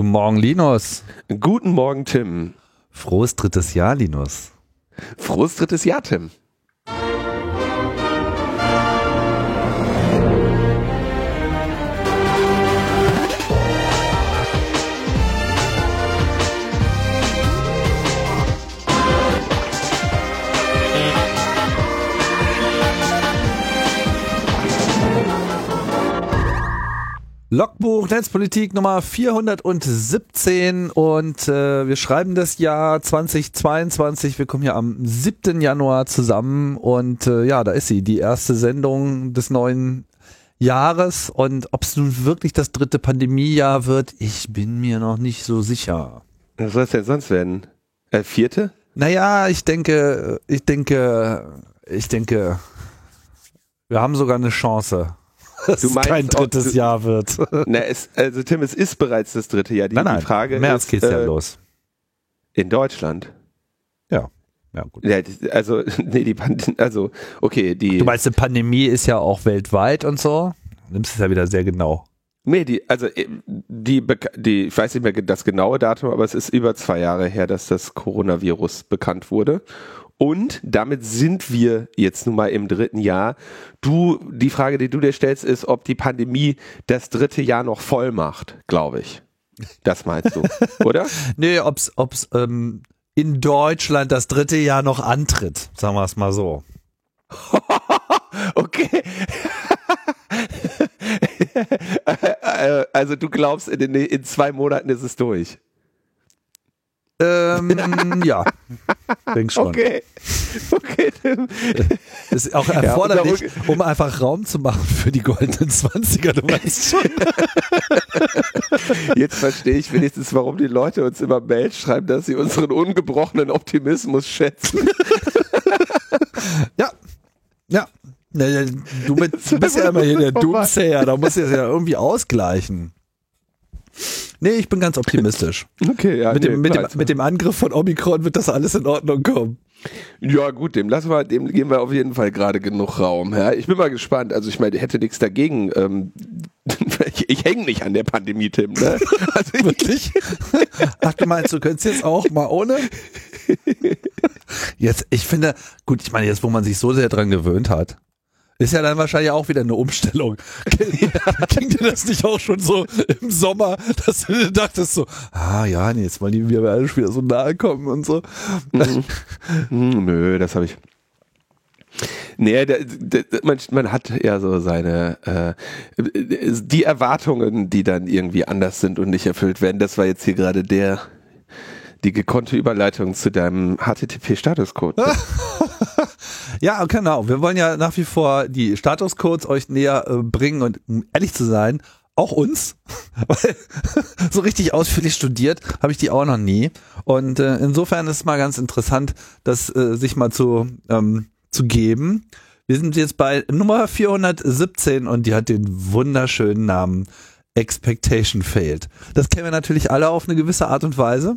Guten Morgen, Linus. Guten Morgen, Tim. Frohes drittes Jahr, Linus. Frohes drittes Jahr, Tim. Logbuch Netzpolitik Nummer 417 und äh, wir schreiben das Jahr 2022. Wir kommen hier am 7. Januar zusammen und äh, ja, da ist sie, die erste Sendung des neuen Jahres und ob es nun wirklich das dritte Pandemiejahr wird, ich bin mir noch nicht so sicher. Was soll es denn sonst werden? Äh, vierte? Naja, ich denke, ich denke, ich denke, wir haben sogar eine Chance dass es kein drittes du, Jahr wird. Na, es, also Tim, es ist bereits das dritte Jahr. Die, nein, nein, die Frage März ist, geht's äh, ja los. In Deutschland. Ja. Ja, gut. Ja, also, nee, die Pandemie, also, okay, die. Du meinst, die Pandemie ist ja auch weltweit und so? Du nimmst es ja wieder sehr genau. Nee, die, also, äh, die, die, ich weiß nicht mehr das genaue Datum, aber es ist über zwei Jahre her, dass das Coronavirus bekannt wurde. Und damit sind wir jetzt nun mal im dritten Jahr. Du, die Frage, die du dir stellst, ist, ob die Pandemie das dritte Jahr noch voll macht, glaube ich. Das meinst du, oder? Nee, ob's, ob's ähm, in Deutschland das dritte Jahr noch antritt, sagen wir es mal so. okay. also du glaubst, in, den, in zwei Monaten ist es durch. Ähm, ja, denk schon. Okay. Okay, Tim. Ist auch erforderlich, ja, um einfach Raum zu machen für die goldenen Zwanziger, du weißt schon. Jetzt verstehe ich wenigstens, warum die Leute uns immer Mail schreiben, dass sie unseren ungebrochenen Optimismus schätzen. Ja, ja. Du, bist ja immer hier der Doomsayer, da muss es ja irgendwie ausgleichen. Nee, ich bin ganz optimistisch. Okay, ja. Mit, nee, dem, mit, dem, mit dem Angriff von Omikron wird das alles in Ordnung kommen. Ja, gut, dem lassen wir, dem geben wir auf jeden Fall gerade genug Raum. Ja, ich bin mal gespannt. Also ich meine, hätte nichts dagegen. Ähm, ich, ich hänge nicht an der Pandemie, Tim. Ne? Also Wirklich? Ach, du meinst, du könntest jetzt auch mal ohne? Jetzt, ich finde, gut, ich meine, jetzt, wo man sich so sehr dran gewöhnt hat, ist ja dann wahrscheinlich auch wieder eine Umstellung. Ging dir das nicht auch schon so im Sommer, dass du dachtest so, ah ja, nee, jetzt wollen die mir alle wieder so nahe kommen und so. Mhm. mhm. Nö, das habe ich. Nee, der, der, man, man hat ja so seine äh, die Erwartungen, die dann irgendwie anders sind und nicht erfüllt werden. Das war jetzt hier gerade der die gekonnte Überleitung zu deinem HTTP-Statuscode. ja, genau. Wir wollen ja nach wie vor die Statuscodes euch näher äh, bringen und um ehrlich zu sein, auch uns, weil so richtig ausführlich studiert habe ich die auch noch nie. Und äh, insofern ist es mal ganz interessant, das äh, sich mal zu, ähm, zu geben. Wir sind jetzt bei Nummer 417 und die hat den wunderschönen Namen Expectation Failed. Das kennen wir natürlich alle auf eine gewisse Art und Weise.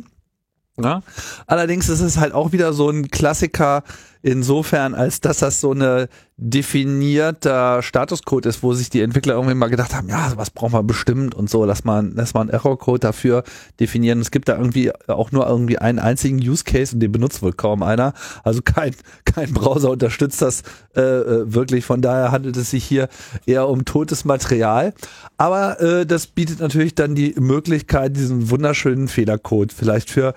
Ja? Allerdings ist es halt auch wieder so ein Klassiker insofern, als dass das so eine definierter Statuscode ist, wo sich die Entwickler irgendwie mal gedacht haben, ja, was brauchen wir bestimmt und so, lass mal, lass mal einen Errorcode dafür definieren. Es gibt da irgendwie auch nur irgendwie einen einzigen Use Case und den benutzt wohl kaum einer. Also kein, kein Browser unterstützt das äh, äh wirklich. Von daher handelt es sich hier eher um totes Material. Aber äh, das bietet natürlich dann die Möglichkeit, diesen wunderschönen Fehlercode vielleicht für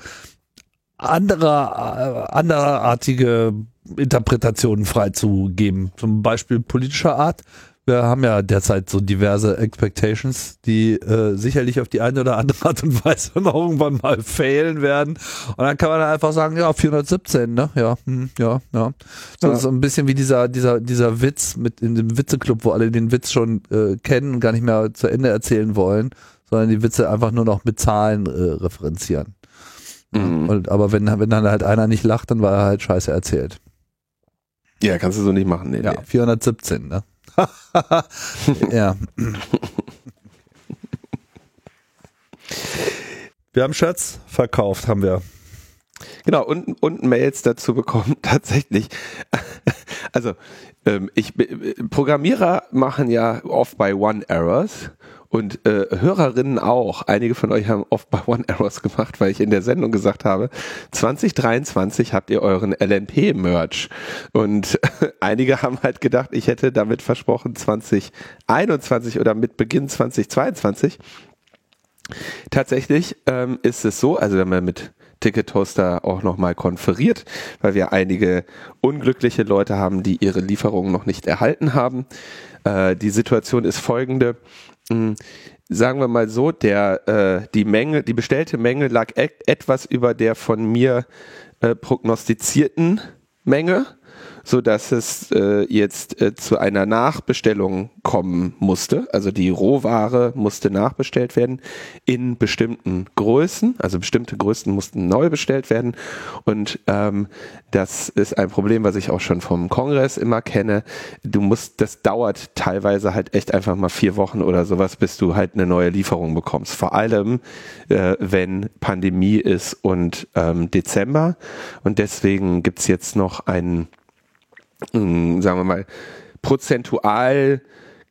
andere, äh, anderartige Interpretationen freizugeben. Zum Beispiel politischer Art. Wir haben ja derzeit so diverse Expectations, die äh, sicherlich auf die eine oder andere Art und Weise irgendwann mal failen werden. Und dann kann man dann einfach sagen, ja, 417, ne? Ja, hm, ja, ja. So, ja. so ein bisschen wie dieser, dieser, dieser Witz mit in dem Witzeclub, wo alle den Witz schon äh, kennen und gar nicht mehr zu Ende erzählen wollen, sondern die Witze einfach nur noch mit Zahlen äh, referenzieren. Mhm. Und, aber wenn, wenn dann halt einer nicht lacht, dann war er halt scheiße erzählt. Ja, kannst du so nicht machen. Nee, ja, nee. 417, ne? ja. wir haben Shirts verkauft, haben wir. Genau, und, und Mails dazu bekommen, tatsächlich. Also ähm, ich äh, Programmierer machen ja oft bei One Errors und äh, Hörerinnen auch. Einige von euch haben oft bei One Errors gemacht, weil ich in der Sendung gesagt habe, 2023 habt ihr euren LNP-Merch. Und einige haben halt gedacht, ich hätte damit versprochen 2021 oder mit Beginn 2022. Tatsächlich ähm, ist es so, also wenn man mit Ticket Toaster auch nochmal konferiert, weil wir einige unglückliche Leute haben, die ihre Lieferungen noch nicht erhalten haben. Äh, die Situation ist folgende. Hm, sagen wir mal so, der, äh, die Menge, die bestellte Menge lag e etwas über der von mir äh, prognostizierten Menge so dass es äh, jetzt äh, zu einer Nachbestellung kommen musste. Also die Rohware musste nachbestellt werden in bestimmten Größen. Also bestimmte Größen mussten neu bestellt werden. Und ähm, das ist ein Problem, was ich auch schon vom Kongress immer kenne. Du musst, das dauert teilweise halt echt einfach mal vier Wochen oder sowas, bis du halt eine neue Lieferung bekommst. Vor allem, äh, wenn Pandemie ist und ähm, Dezember. Und deswegen gibt's jetzt noch einen sagen wir mal, prozentual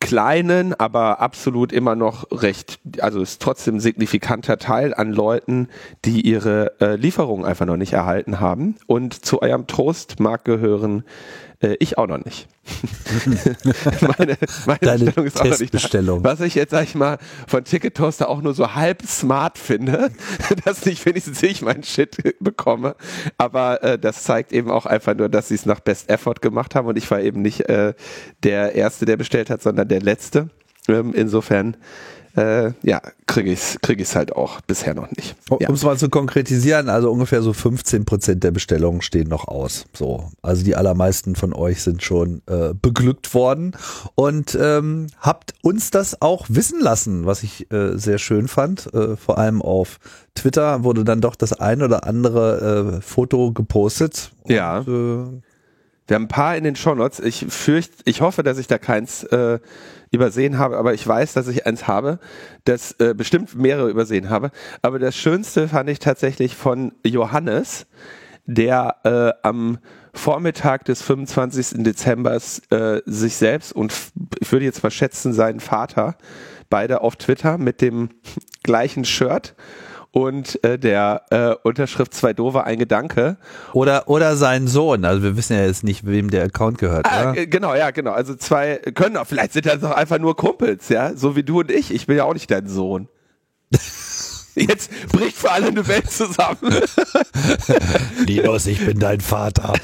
kleinen, aber absolut immer noch recht, also ist trotzdem signifikanter Teil an Leuten, die ihre äh, Lieferung einfach noch nicht erhalten haben. Und zu eurem Trost mag gehören, äh, ich auch noch nicht. meine meine Deine Bestellung ist auch noch nicht da. Was ich jetzt, sag ich mal, von Ticket Toaster auch nur so halb smart finde, dass nicht wenigstens ich meinen Shit bekomme. Aber äh, das zeigt eben auch einfach nur, dass sie es nach Best Effort gemacht haben und ich war eben nicht äh, der Erste, der bestellt hat, sondern der Letzte. Ähm, insofern äh, ja, kriege ich es krieg ich's halt auch bisher noch nicht. Ja. Um es mal zu konkretisieren, also ungefähr so 15 Prozent der Bestellungen stehen noch aus. So, also die allermeisten von euch sind schon äh, beglückt worden und ähm, habt uns das auch wissen lassen, was ich äh, sehr schön fand. Äh, vor allem auf Twitter wurde dann doch das ein oder andere äh, Foto gepostet. Ja. Und, äh, wir haben ein paar in den Shownotes. Ich fürchte, ich hoffe, dass ich da keins äh, übersehen habe, aber ich weiß, dass ich eins habe, das äh, bestimmt mehrere übersehen habe. Aber das Schönste fand ich tatsächlich von Johannes, der äh, am Vormittag des 25. Dezember äh, sich selbst und ich würde jetzt verschätzen seinen Vater beide auf Twitter mit dem gleichen Shirt und äh, der äh, Unterschrift zwei doofe ein Gedanke. Oder oder sein Sohn. Also wir wissen ja jetzt nicht, wem der Account gehört. Ah, äh, genau, ja, genau. Also zwei können auch, vielleicht sind das doch einfach nur Kumpels, ja, so wie du und ich. Ich bin ja auch nicht dein Sohn. Jetzt bricht für alle eine Welt zusammen. Linus, ich bin dein Vater.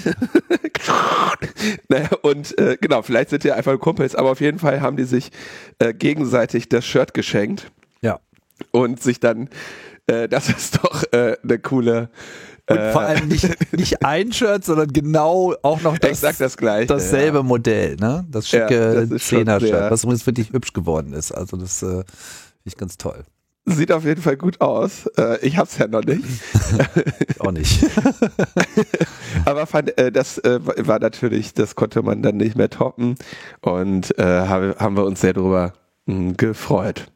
naja, und äh, genau, vielleicht sind die einfach Kumpels, aber auf jeden Fall haben die sich äh, gegenseitig das Shirt geschenkt. Ja. Und sich dann äh, das ist doch äh, eine coole. Und äh, vor allem nicht, nicht ein Shirt, sondern genau auch noch das, das gleiche, dasselbe ja. Modell, ne? Das schicke ja, Zehner-Shirt, was übrigens wirklich hübsch geworden ist. Also das äh, finde ich ganz toll. Sieht auf jeden Fall gut aus. Äh, ich hab's ja noch nicht. auch nicht. Aber fand, äh, das äh, war natürlich, das konnte man dann nicht mehr toppen. Und äh, habe, haben wir uns sehr darüber hm, gefreut.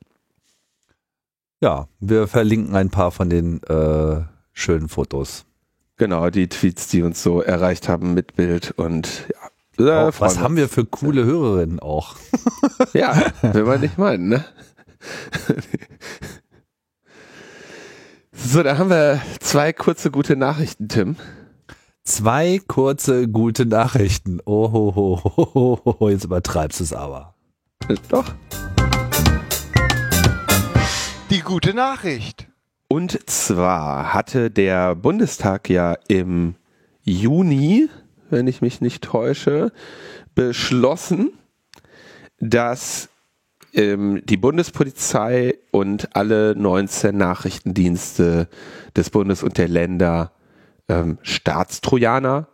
Ja, wir verlinken ein paar von den äh, schönen Fotos. Genau, die Tweets, die uns so erreicht haben mit Bild und ja. Oh, was haben wir für coole Hörerinnen auch. ja, will man nicht meinen, ne? So, da haben wir zwei kurze gute Nachrichten, Tim. Zwei kurze gute Nachrichten. Oh, ho, ho, ho, ho, ho. jetzt übertreibst du es aber. Doch die gute Nachricht. Und zwar hatte der Bundestag ja im Juni, wenn ich mich nicht täusche, beschlossen, dass ähm, die Bundespolizei und alle 19 Nachrichtendienste des Bundes und der Länder ähm, Staatstrojaner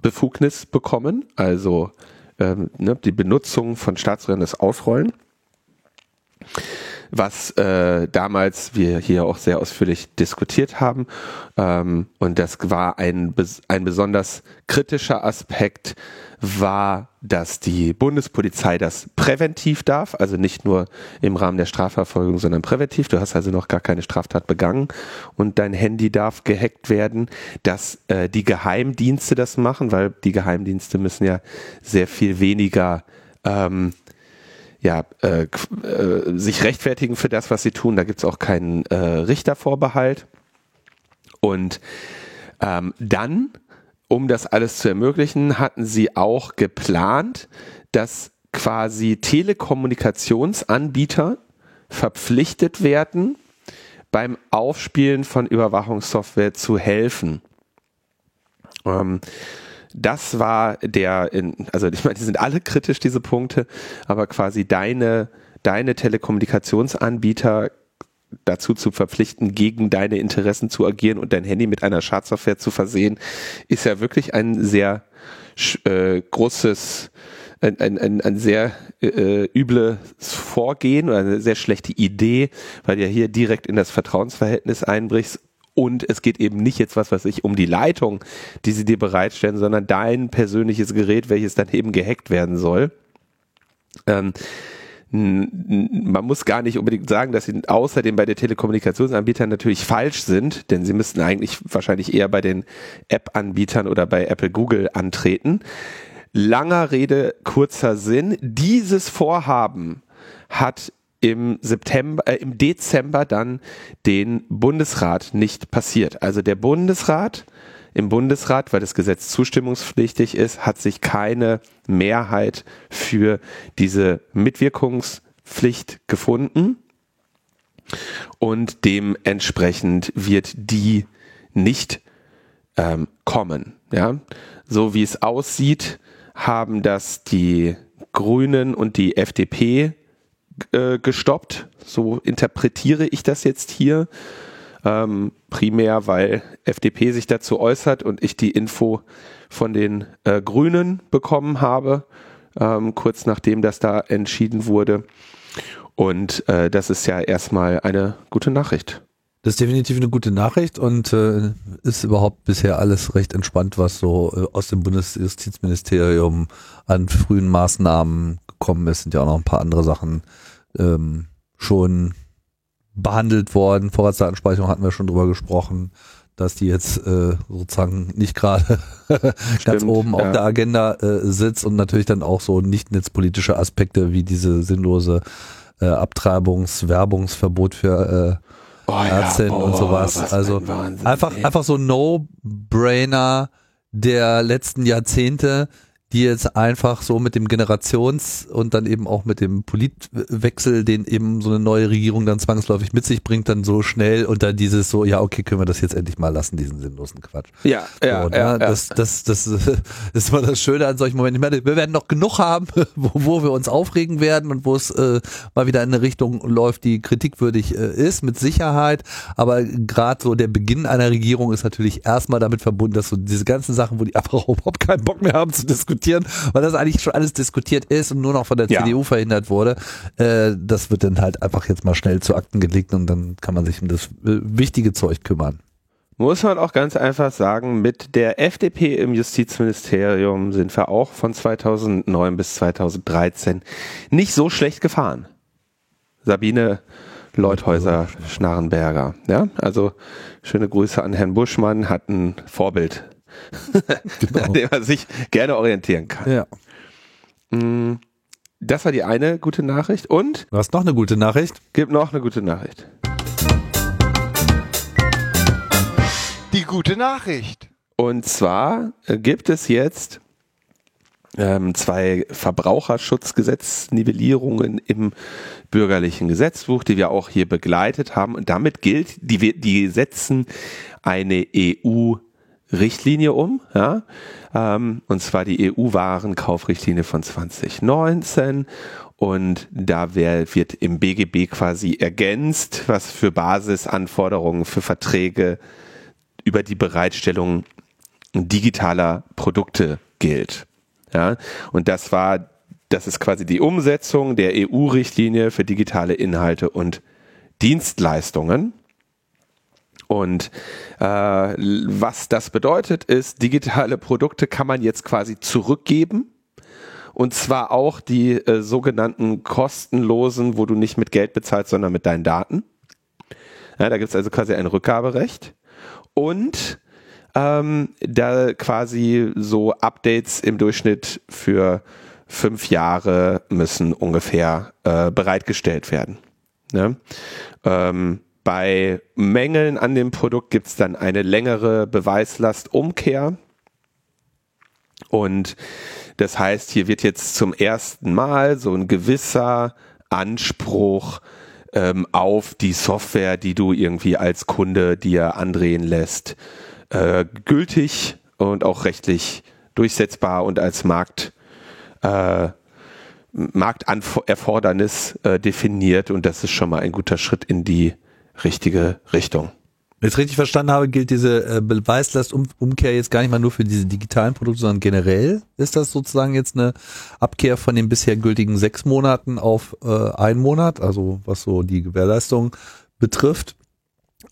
Befugnis bekommen, also ähm, ne, die Benutzung von Staatstrojanern, Ausrollen. Was äh, damals wir hier auch sehr ausführlich diskutiert haben. Ähm, und das war ein, ein besonders kritischer Aspekt, war, dass die Bundespolizei das präventiv darf, also nicht nur im Rahmen der Strafverfolgung, sondern präventiv. Du hast also noch gar keine Straftat begangen und dein Handy darf gehackt werden, dass äh, die Geheimdienste das machen, weil die Geheimdienste müssen ja sehr viel weniger ähm, ja, äh, äh, sich rechtfertigen für das, was sie tun. Da gibt's auch keinen äh, Richtervorbehalt. Und ähm, dann, um das alles zu ermöglichen, hatten sie auch geplant, dass quasi Telekommunikationsanbieter verpflichtet werden, beim Aufspielen von Überwachungssoftware zu helfen. Ähm, das war der, in, also ich meine, die sind alle kritisch, diese Punkte, aber quasi deine, deine Telekommunikationsanbieter dazu zu verpflichten, gegen deine Interessen zu agieren und dein Handy mit einer Schadsoftware zu versehen, ist ja wirklich ein sehr äh, großes, ein, ein, ein, ein sehr äh, übles Vorgehen oder eine sehr schlechte Idee, weil du ja hier direkt in das Vertrauensverhältnis einbrichst und es geht eben nicht jetzt, was weiß ich, um die Leitung, die sie dir bereitstellen, sondern dein persönliches Gerät, welches dann eben gehackt werden soll. Ähm, man muss gar nicht unbedingt sagen, dass sie außerdem bei den Telekommunikationsanbietern natürlich falsch sind, denn sie müssten eigentlich wahrscheinlich eher bei den App-Anbietern oder bei Apple Google antreten. Langer Rede, kurzer Sinn. Dieses Vorhaben hat im September, äh, im Dezember dann den Bundesrat nicht passiert. Also der Bundesrat im Bundesrat, weil das Gesetz zustimmungspflichtig ist, hat sich keine Mehrheit für diese Mitwirkungspflicht gefunden und dementsprechend wird die nicht ähm, kommen. Ja, so wie es aussieht, haben das die Grünen und die FDP äh, gestoppt. So interpretiere ich das jetzt hier. Ähm, primär, weil FDP sich dazu äußert und ich die Info von den äh, Grünen bekommen habe, ähm, kurz nachdem das da entschieden wurde. Und äh, das ist ja erstmal eine gute Nachricht. Das ist definitiv eine gute Nachricht und äh, ist überhaupt bisher alles recht entspannt, was so äh, aus dem Bundesjustizministerium an frühen Maßnahmen gekommen ist. Sind ja auch noch ein paar andere Sachen ähm, schon behandelt worden. Vorratsdatenspeicherung hatten wir schon drüber gesprochen, dass die jetzt äh, sozusagen nicht gerade ganz oben ja. auf der Agenda äh, sitzt und natürlich dann auch so nicht netzpolitische Aspekte wie diese sinnlose äh, Abtreibungs-, Werbungsverbot für äh, oh, Ärztinnen ja. oh, und sowas. Also Wahnsinn, einfach, ey. einfach so No-Brainer der letzten Jahrzehnte, die jetzt einfach so mit dem Generations- und dann eben auch mit dem Politwechsel, den eben so eine neue Regierung dann zwangsläufig mit sich bringt, dann so schnell und dann dieses so, ja, okay, können wir das jetzt endlich mal lassen, diesen sinnlosen Quatsch. Ja, ja, so, ne? ja, das, ja. Das, das, das, das ist immer das Schöne an solchen Momenten. Ich meine, wir werden noch genug haben, wo, wo wir uns aufregen werden und wo es äh, mal wieder in eine Richtung läuft, die kritikwürdig äh, ist, mit Sicherheit. Aber gerade so der Beginn einer Regierung ist natürlich erstmal damit verbunden, dass so diese ganzen Sachen, wo die einfach überhaupt keinen Bock mehr haben zu diskutieren, diskutieren, weil das eigentlich schon alles diskutiert ist und nur noch von der ja. CDU verhindert wurde. Äh, das wird dann halt einfach jetzt mal schnell zu Akten gelegt und dann kann man sich um das äh, wichtige Zeug kümmern. Muss man auch ganz einfach sagen, mit der FDP im Justizministerium sind wir auch von 2009 bis 2013 nicht so schlecht gefahren. Sabine Leuthäuser Schnarrenberger. Ja, also schöne Grüße an Herrn Buschmann, hat ein Vorbild genau. an dem man sich gerne orientieren kann. Ja. Mm, das war die eine gute Nachricht. Und? Du hast noch eine gute Nachricht? Gibt noch eine gute Nachricht. Die gute Nachricht. Und zwar äh, gibt es jetzt ähm, zwei Verbraucherschutzgesetznivellierungen im bürgerlichen Gesetzbuch, die wir auch hier begleitet haben. Und damit gilt, die, die setzen eine EU Richtlinie um, ja, ähm, und zwar die EU-Warenkaufrichtlinie von 2019 und da wär, wird im BGB quasi ergänzt, was für Basisanforderungen für Verträge über die Bereitstellung digitaler Produkte gilt. Ja, und das war das ist quasi die Umsetzung der EU-Richtlinie für digitale Inhalte und Dienstleistungen. Und äh, was das bedeutet, ist, digitale Produkte kann man jetzt quasi zurückgeben. Und zwar auch die äh, sogenannten kostenlosen, wo du nicht mit Geld bezahlst, sondern mit deinen Daten. Ja, da gibt es also quasi ein Rückgaberecht. Und ähm, da quasi so Updates im Durchschnitt für fünf Jahre müssen ungefähr äh, bereitgestellt werden. Ne? Ähm, bei Mängeln an dem Produkt gibt es dann eine längere Beweislastumkehr. Und das heißt, hier wird jetzt zum ersten Mal so ein gewisser Anspruch ähm, auf die Software, die du irgendwie als Kunde dir andrehen lässt, äh, gültig und auch rechtlich durchsetzbar und als Markt äh, Markterfordernis äh, definiert und das ist schon mal ein guter Schritt in die richtige Richtung. Wenn ich richtig verstanden habe, gilt diese äh, Beweislastumkehr jetzt gar nicht mal nur für diese digitalen Produkte, sondern generell ist das sozusagen jetzt eine Abkehr von den bisher gültigen sechs Monaten auf äh, einen Monat, also was so die Gewährleistung betrifft.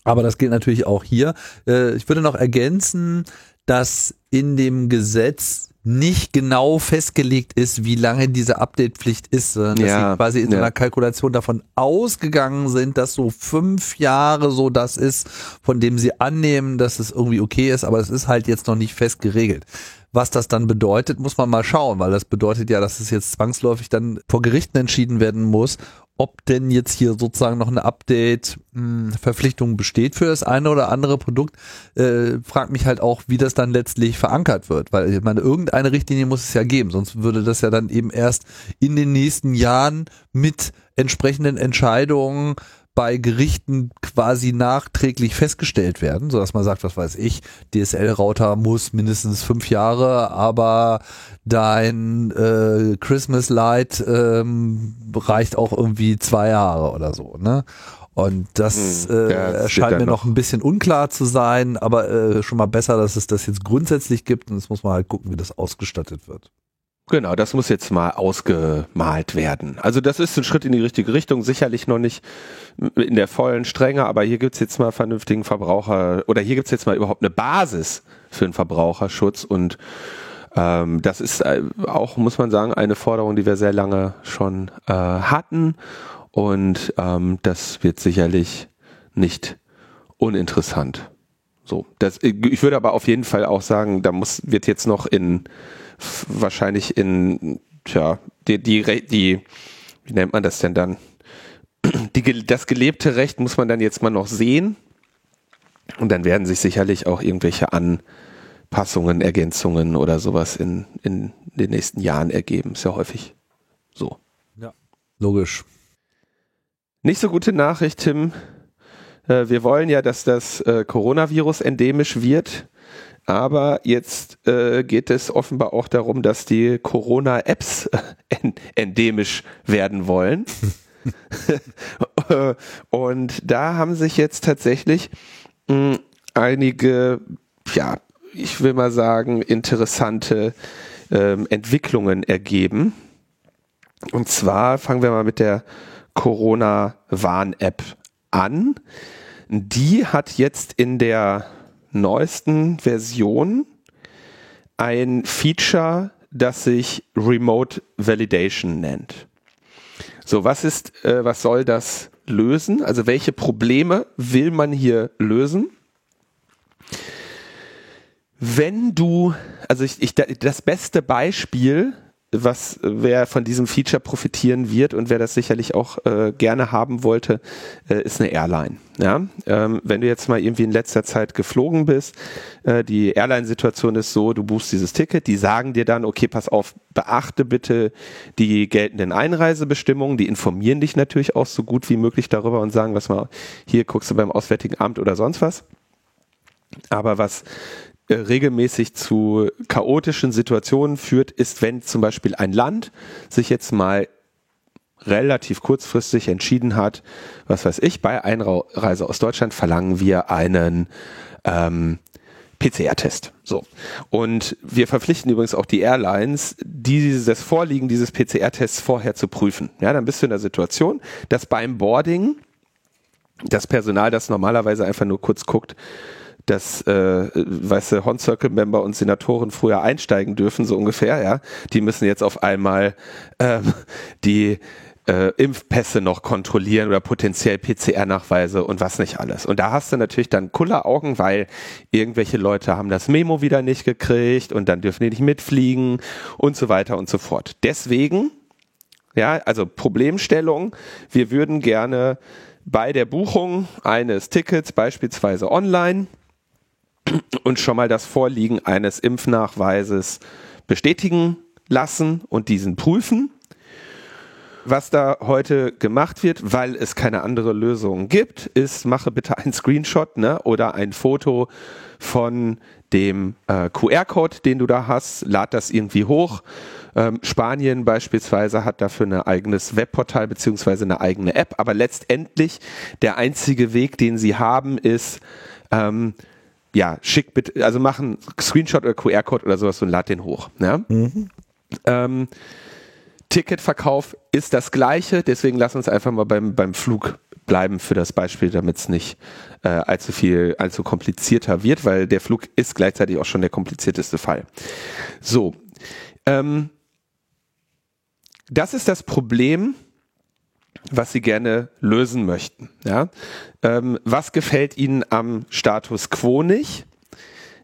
Aber das gilt natürlich auch hier. Äh, ich würde noch ergänzen, dass in dem Gesetz nicht genau festgelegt ist, wie lange diese Update-Pflicht ist, sondern dass Ja, sie quasi in ja. einer Kalkulation davon ausgegangen sind, dass so fünf Jahre so das ist, von dem sie annehmen, dass es irgendwie okay ist, aber es ist halt jetzt noch nicht fest geregelt. Was das dann bedeutet, muss man mal schauen, weil das bedeutet ja, dass es jetzt zwangsläufig dann vor Gerichten entschieden werden muss, ob denn jetzt hier sozusagen noch eine Update-Verpflichtung besteht für das eine oder andere Produkt. Äh, fragt mich halt auch, wie das dann letztlich verankert wird, weil ich meine, irgendeine Richtlinie muss es ja geben, sonst würde das ja dann eben erst in den nächsten Jahren mit entsprechenden Entscheidungen bei Gerichten quasi nachträglich festgestellt werden, so dass man sagt, was weiß ich, DSL-Router muss mindestens fünf Jahre, aber dein äh, Christmas Light ähm, reicht auch irgendwie zwei Jahre oder so, ne? Und das Hm, äh, erscheint dann mir noch noch- ein bisschen unklar zu sein, aber äh, schon mal besser, dass es das jetzt grundsätzlich gibt und jetzt muss man halt gucken, wie das ausgestattet wird. Genau, das muss jetzt mal ausgemalt werden. Also das ist ein Schritt in die richtige Richtung, sicherlich noch nicht in der vollen Strenge, aber hier gibt's jetzt mal vernünftigen Verbraucher oder hier gibt's jetzt mal überhaupt eine Basis für den Verbraucherschutz und ähm, das ist äh, auch, muss man sagen, eine Forderung, die wir sehr lange schon äh, hatten und ähm, das wird sicherlich nicht uninteressant. So, das, ich würde aber auf jeden Fall auch sagen, da muss wird jetzt noch in wahrscheinlich in tja die die die wie nennt man das denn dann die, das gelebte Recht muss man dann jetzt mal noch sehen und dann werden sich sicherlich auch irgendwelche Anpassungen, Ergänzungen oder sowas in in den nächsten Jahren ergeben. Ist ja häufig so. Logisch. Nicht so gute Nachricht, Tim. Äh, Wir wollen ja, dass das äh, Coronavirus endemisch wird. Aber jetzt äh, geht es offenbar auch darum, dass die Corona-Apps äh, en endemisch werden wollen. Und da haben sich jetzt tatsächlich mh, einige, ja, ich will mal sagen, interessante ähm, Entwicklungen ergeben. Und zwar fangen wir mal mit der Corona-Warn-App an. Die hat jetzt in der neuesten Version ein Feature, das sich Remote Validation nennt. So, was ist, äh, was soll das lösen? Also welche Probleme will man hier lösen? Wenn du, also ich, ich, das beste Beispiel, was wer von diesem Feature profitieren wird und wer das sicherlich auch äh, gerne haben wollte, äh, ist eine Airline. Ja? Ähm, wenn du jetzt mal irgendwie in letzter Zeit geflogen bist, äh, die Airline-Situation ist so, du buchst dieses Ticket, die sagen dir dann, okay, pass auf, beachte bitte die geltenden Einreisebestimmungen, die informieren dich natürlich auch so gut wie möglich darüber und sagen, was mal, hier guckst du beim Auswärtigen Amt oder sonst was. Aber was äh, regelmäßig zu chaotischen Situationen führt, ist, wenn zum Beispiel ein Land sich jetzt mal relativ kurzfristig entschieden hat, was weiß ich, bei Einreise aus Deutschland verlangen wir einen ähm, PCR-Test. So. Und wir verpflichten übrigens auch die Airlines, dieses, das Vorliegen dieses PCR-Tests vorher zu prüfen. Ja, dann bist du in der Situation, dass beim Boarding das Personal, das normalerweise einfach nur kurz guckt, dass, äh, weißt du, Horn-Circle-Member und Senatoren früher einsteigen dürfen, so ungefähr, ja. Die müssen jetzt auf einmal ähm, die äh, Impfpässe noch kontrollieren oder potenziell PCR-Nachweise und was nicht alles. Und da hast du natürlich dann Kulleraugen, weil irgendwelche Leute haben das Memo wieder nicht gekriegt und dann dürfen die nicht mitfliegen und so weiter und so fort. Deswegen, ja, also Problemstellung, wir würden gerne bei der Buchung eines Tickets, beispielsweise online, und schon mal das Vorliegen eines Impfnachweises bestätigen lassen und diesen prüfen. Was da heute gemacht wird, weil es keine andere Lösung gibt, ist, mache bitte einen Screenshot ne, oder ein Foto von dem äh, QR-Code, den du da hast, lad das irgendwie hoch. Ähm, Spanien beispielsweise hat dafür ein eigenes Webportal beziehungsweise eine eigene App, aber letztendlich der einzige Weg, den sie haben, ist, ähm, ja, schick bitte, also mach einen Screenshot oder QR-Code oder sowas und lad den hoch. Ja? Mhm. Ähm, Ticketverkauf ist das gleiche, deswegen lass uns einfach mal beim, beim Flug bleiben für das Beispiel, damit es nicht äh, allzu viel, allzu komplizierter wird, weil der Flug ist gleichzeitig auch schon der komplizierteste Fall. So, ähm, das ist das Problem, was Sie gerne lösen möchten. Ja? Ähm, was gefällt Ihnen am Status quo nicht?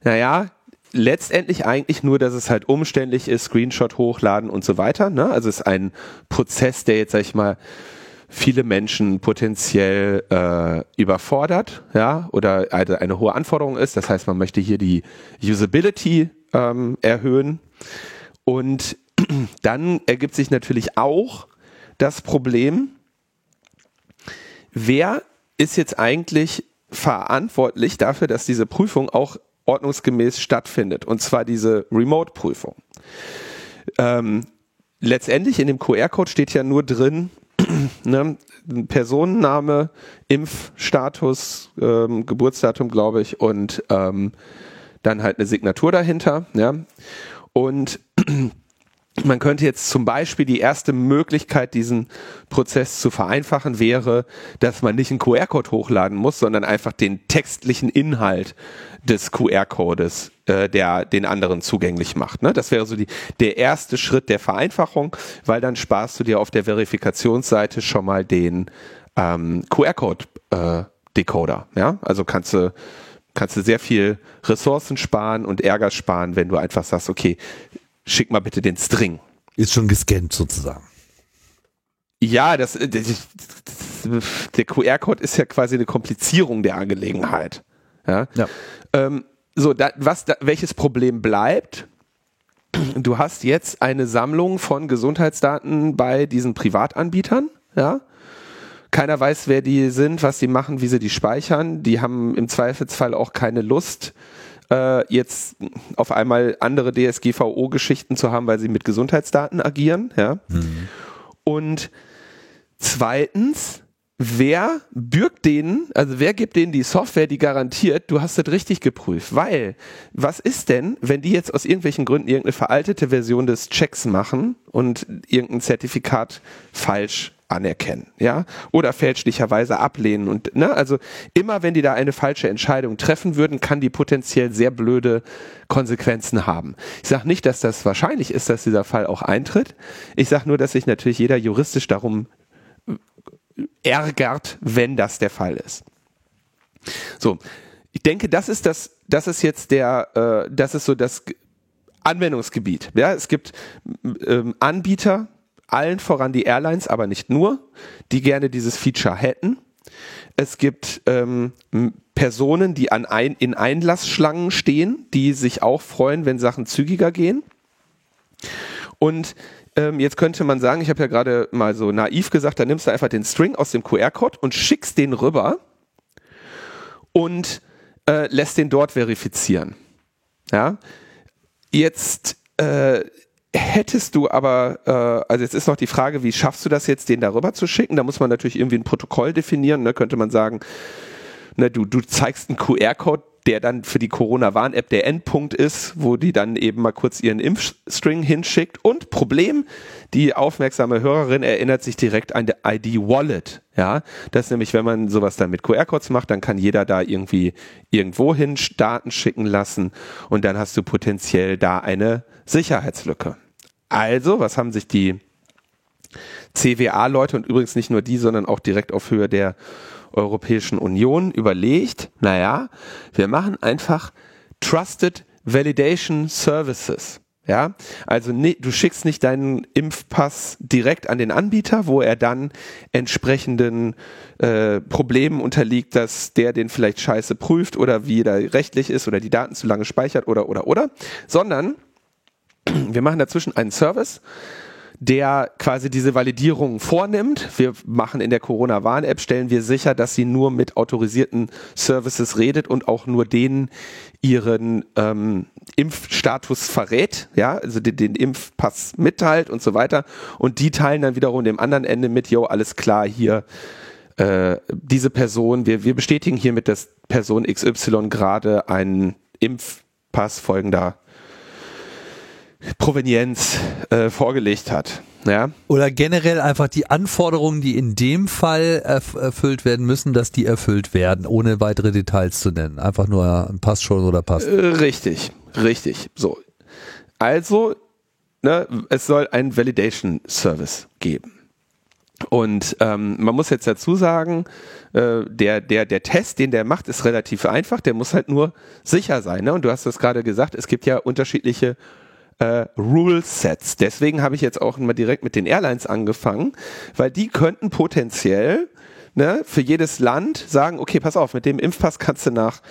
Naja, letztendlich eigentlich nur, dass es halt umständlich ist, Screenshot hochladen und so weiter. Ne? Also es ist ein Prozess, der jetzt, sag ich mal, viele Menschen potenziell äh, überfordert, ja, oder eine, eine hohe Anforderung ist. Das heißt, man möchte hier die Usability ähm, erhöhen. Und dann ergibt sich natürlich auch das Problem, wer ist jetzt eigentlich verantwortlich dafür, dass diese Prüfung auch ordnungsgemäß stattfindet, und zwar diese Remote-Prüfung. Ähm, letztendlich in dem QR-Code steht ja nur drin, ne, Personenname, Impfstatus, ähm, Geburtsdatum, glaube ich, und ähm, dann halt eine Signatur dahinter. Ja. Und man könnte jetzt zum Beispiel die erste Möglichkeit, diesen Prozess zu vereinfachen, wäre, dass man nicht einen QR-Code hochladen muss, sondern einfach den textlichen Inhalt des QR-Codes, äh, der den anderen zugänglich macht. Ne? Das wäre so die, der erste Schritt der Vereinfachung, weil dann sparst du dir auf der Verifikationsseite schon mal den ähm, QR-Code-Decoder. Äh, ja? Also kannst du kannst du sehr viel Ressourcen sparen und Ärger sparen, wenn du einfach sagst, okay, schick mal bitte den String. Ist schon gescannt sozusagen. Ja, das, das, das der QR-Code ist ja quasi eine Komplizierung der Angelegenheit. Ja. ja. Ähm, so, da, was, da, welches Problem bleibt? Du hast jetzt eine Sammlung von Gesundheitsdaten bei diesen Privatanbietern, ja. Keiner weiß, wer die sind, was die machen, wie sie die speichern. Die haben im Zweifelsfall auch keine Lust, äh, jetzt auf einmal andere DSGVO-Geschichten zu haben, weil sie mit Gesundheitsdaten agieren. Ja? Mhm. Und zweitens, wer bürgt denen, also wer gibt denen die Software, die garantiert, du hast das richtig geprüft? Weil, was ist denn, wenn die jetzt aus irgendwelchen Gründen irgendeine veraltete Version des Checks machen und irgendein Zertifikat falsch anerkennen, ja, oder fälschlicherweise ablehnen und ne, also immer wenn die da eine falsche Entscheidung treffen würden, kann die potenziell sehr blöde Konsequenzen haben. Ich sage nicht, dass das wahrscheinlich ist, dass dieser Fall auch eintritt. Ich sage nur, dass sich natürlich jeder juristisch darum ärgert, wenn das der Fall ist. So, ich denke, das ist das, das ist jetzt der, äh, das ist so das Anwendungsgebiet. Ja, es gibt ähm, Anbieter, allen voran die Airlines, aber nicht nur, die gerne dieses Feature hätten. Es gibt ähm, Personen, die an ein, in Einlassschlangen stehen, die sich auch freuen, wenn Sachen zügiger gehen. Und ähm, jetzt könnte man sagen, ich habe ja gerade mal so naiv gesagt, da nimmst du einfach den String aus dem QR-Code und schickst den rüber und äh, lässt den dort verifizieren. Ja, jetzt äh, Hättest du aber, äh, also jetzt ist noch die Frage, wie schaffst du das jetzt, den darüber zu schicken? Da muss man natürlich irgendwie ein Protokoll definieren. Ne? Könnte man sagen, ne, du, du zeigst einen QR-Code, der dann für die Corona-Warn-App der Endpunkt ist, wo die dann eben mal kurz ihren Impfstring hinschickt. Und Problem, die aufmerksame Hörerin erinnert sich direkt an der ID-Wallet. Ja, das nämlich, wenn man sowas dann mit QR-Codes macht, dann kann jeder da irgendwie irgendwo hin Daten schicken lassen und dann hast du potenziell da eine Sicherheitslücke. Also, was haben sich die CWA-Leute und übrigens nicht nur die, sondern auch direkt auf Höhe der Europäischen Union überlegt, naja, wir machen einfach Trusted Validation Services. Ja, also ne, du schickst nicht deinen Impfpass direkt an den Anbieter, wo er dann entsprechenden äh, Problemen unterliegt, dass der den vielleicht scheiße prüft oder wie der rechtlich ist oder die Daten zu lange speichert oder oder oder, sondern wir machen dazwischen einen Service, der quasi diese Validierung vornimmt. Wir machen in der Corona-Warn-App, stellen wir sicher, dass sie nur mit autorisierten Services redet und auch nur denen ihren ähm, Impfstatus verrät, ja, also den, den Impfpass mitteilt und so weiter. Und die teilen dann wiederum dem anderen Ende mit, yo, alles klar, hier äh, diese Person, wir, wir bestätigen hiermit, dass Person XY gerade einen Impfpass folgender Provenienz äh, vorgelegt hat. Ja. Oder generell einfach die Anforderungen, die in dem Fall erf erfüllt werden müssen, dass die erfüllt werden, ohne weitere Details zu nennen. Einfach nur passt schon oder passt. Äh, richtig, richtig. So. Also, ne, es soll einen Validation Service geben. Und ähm, man muss jetzt dazu sagen, äh, der, der, der Test, den der macht, ist relativ einfach. Der muss halt nur sicher sein. Ne? Und du hast das gerade gesagt, es gibt ja unterschiedliche äh, Rule Sets. Deswegen habe ich jetzt auch mal direkt mit den Airlines angefangen, weil die könnten potenziell ne, für jedes Land sagen, okay, pass auf, mit dem Impfpass kannst du nach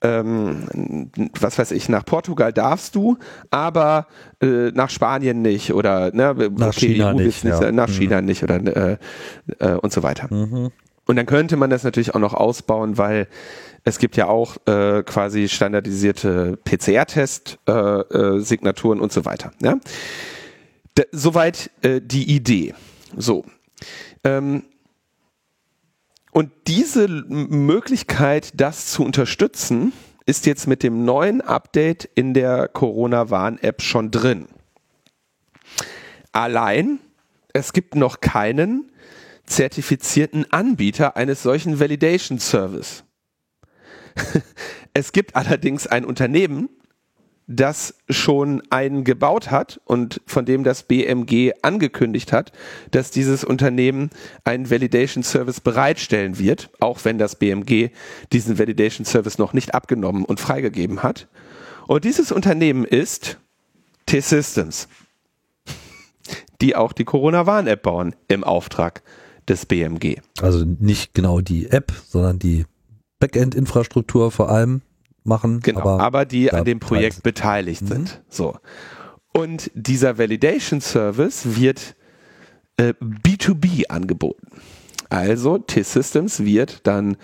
ähm, was weiß ich, nach Portugal darfst du, aber äh, nach Spanien nicht oder ne, nach okay, China nicht, nicht ja. nach China mhm. nicht oder äh, äh, und so weiter. Mhm. Und dann könnte man das natürlich auch noch ausbauen, weil es gibt ja auch äh, quasi standardisierte PCR-Test-Signaturen äh, äh, und so weiter. Ja? D soweit äh, die Idee. So. Ähm, und diese Möglichkeit, das zu unterstützen, ist jetzt mit dem neuen Update in der Corona-Warn-App schon drin. Allein, es gibt noch keinen zertifizierten Anbieter eines solchen Validation Service. es gibt allerdings ein Unternehmen, das schon einen gebaut hat und von dem das BMG angekündigt hat, dass dieses Unternehmen einen Validation Service bereitstellen wird, auch wenn das BMG diesen Validation Service noch nicht abgenommen und freigegeben hat. Und dieses Unternehmen ist T-Systems, die auch die Corona-Warn-App bauen im Auftrag des BMG. Also nicht genau die App, sondern die Backend-Infrastruktur vor allem machen. Genau, aber, aber die an dem Projekt beteiligt mhm. sind. So. Und dieser Validation Service wird äh, B2B angeboten. Also T-Systems wird dann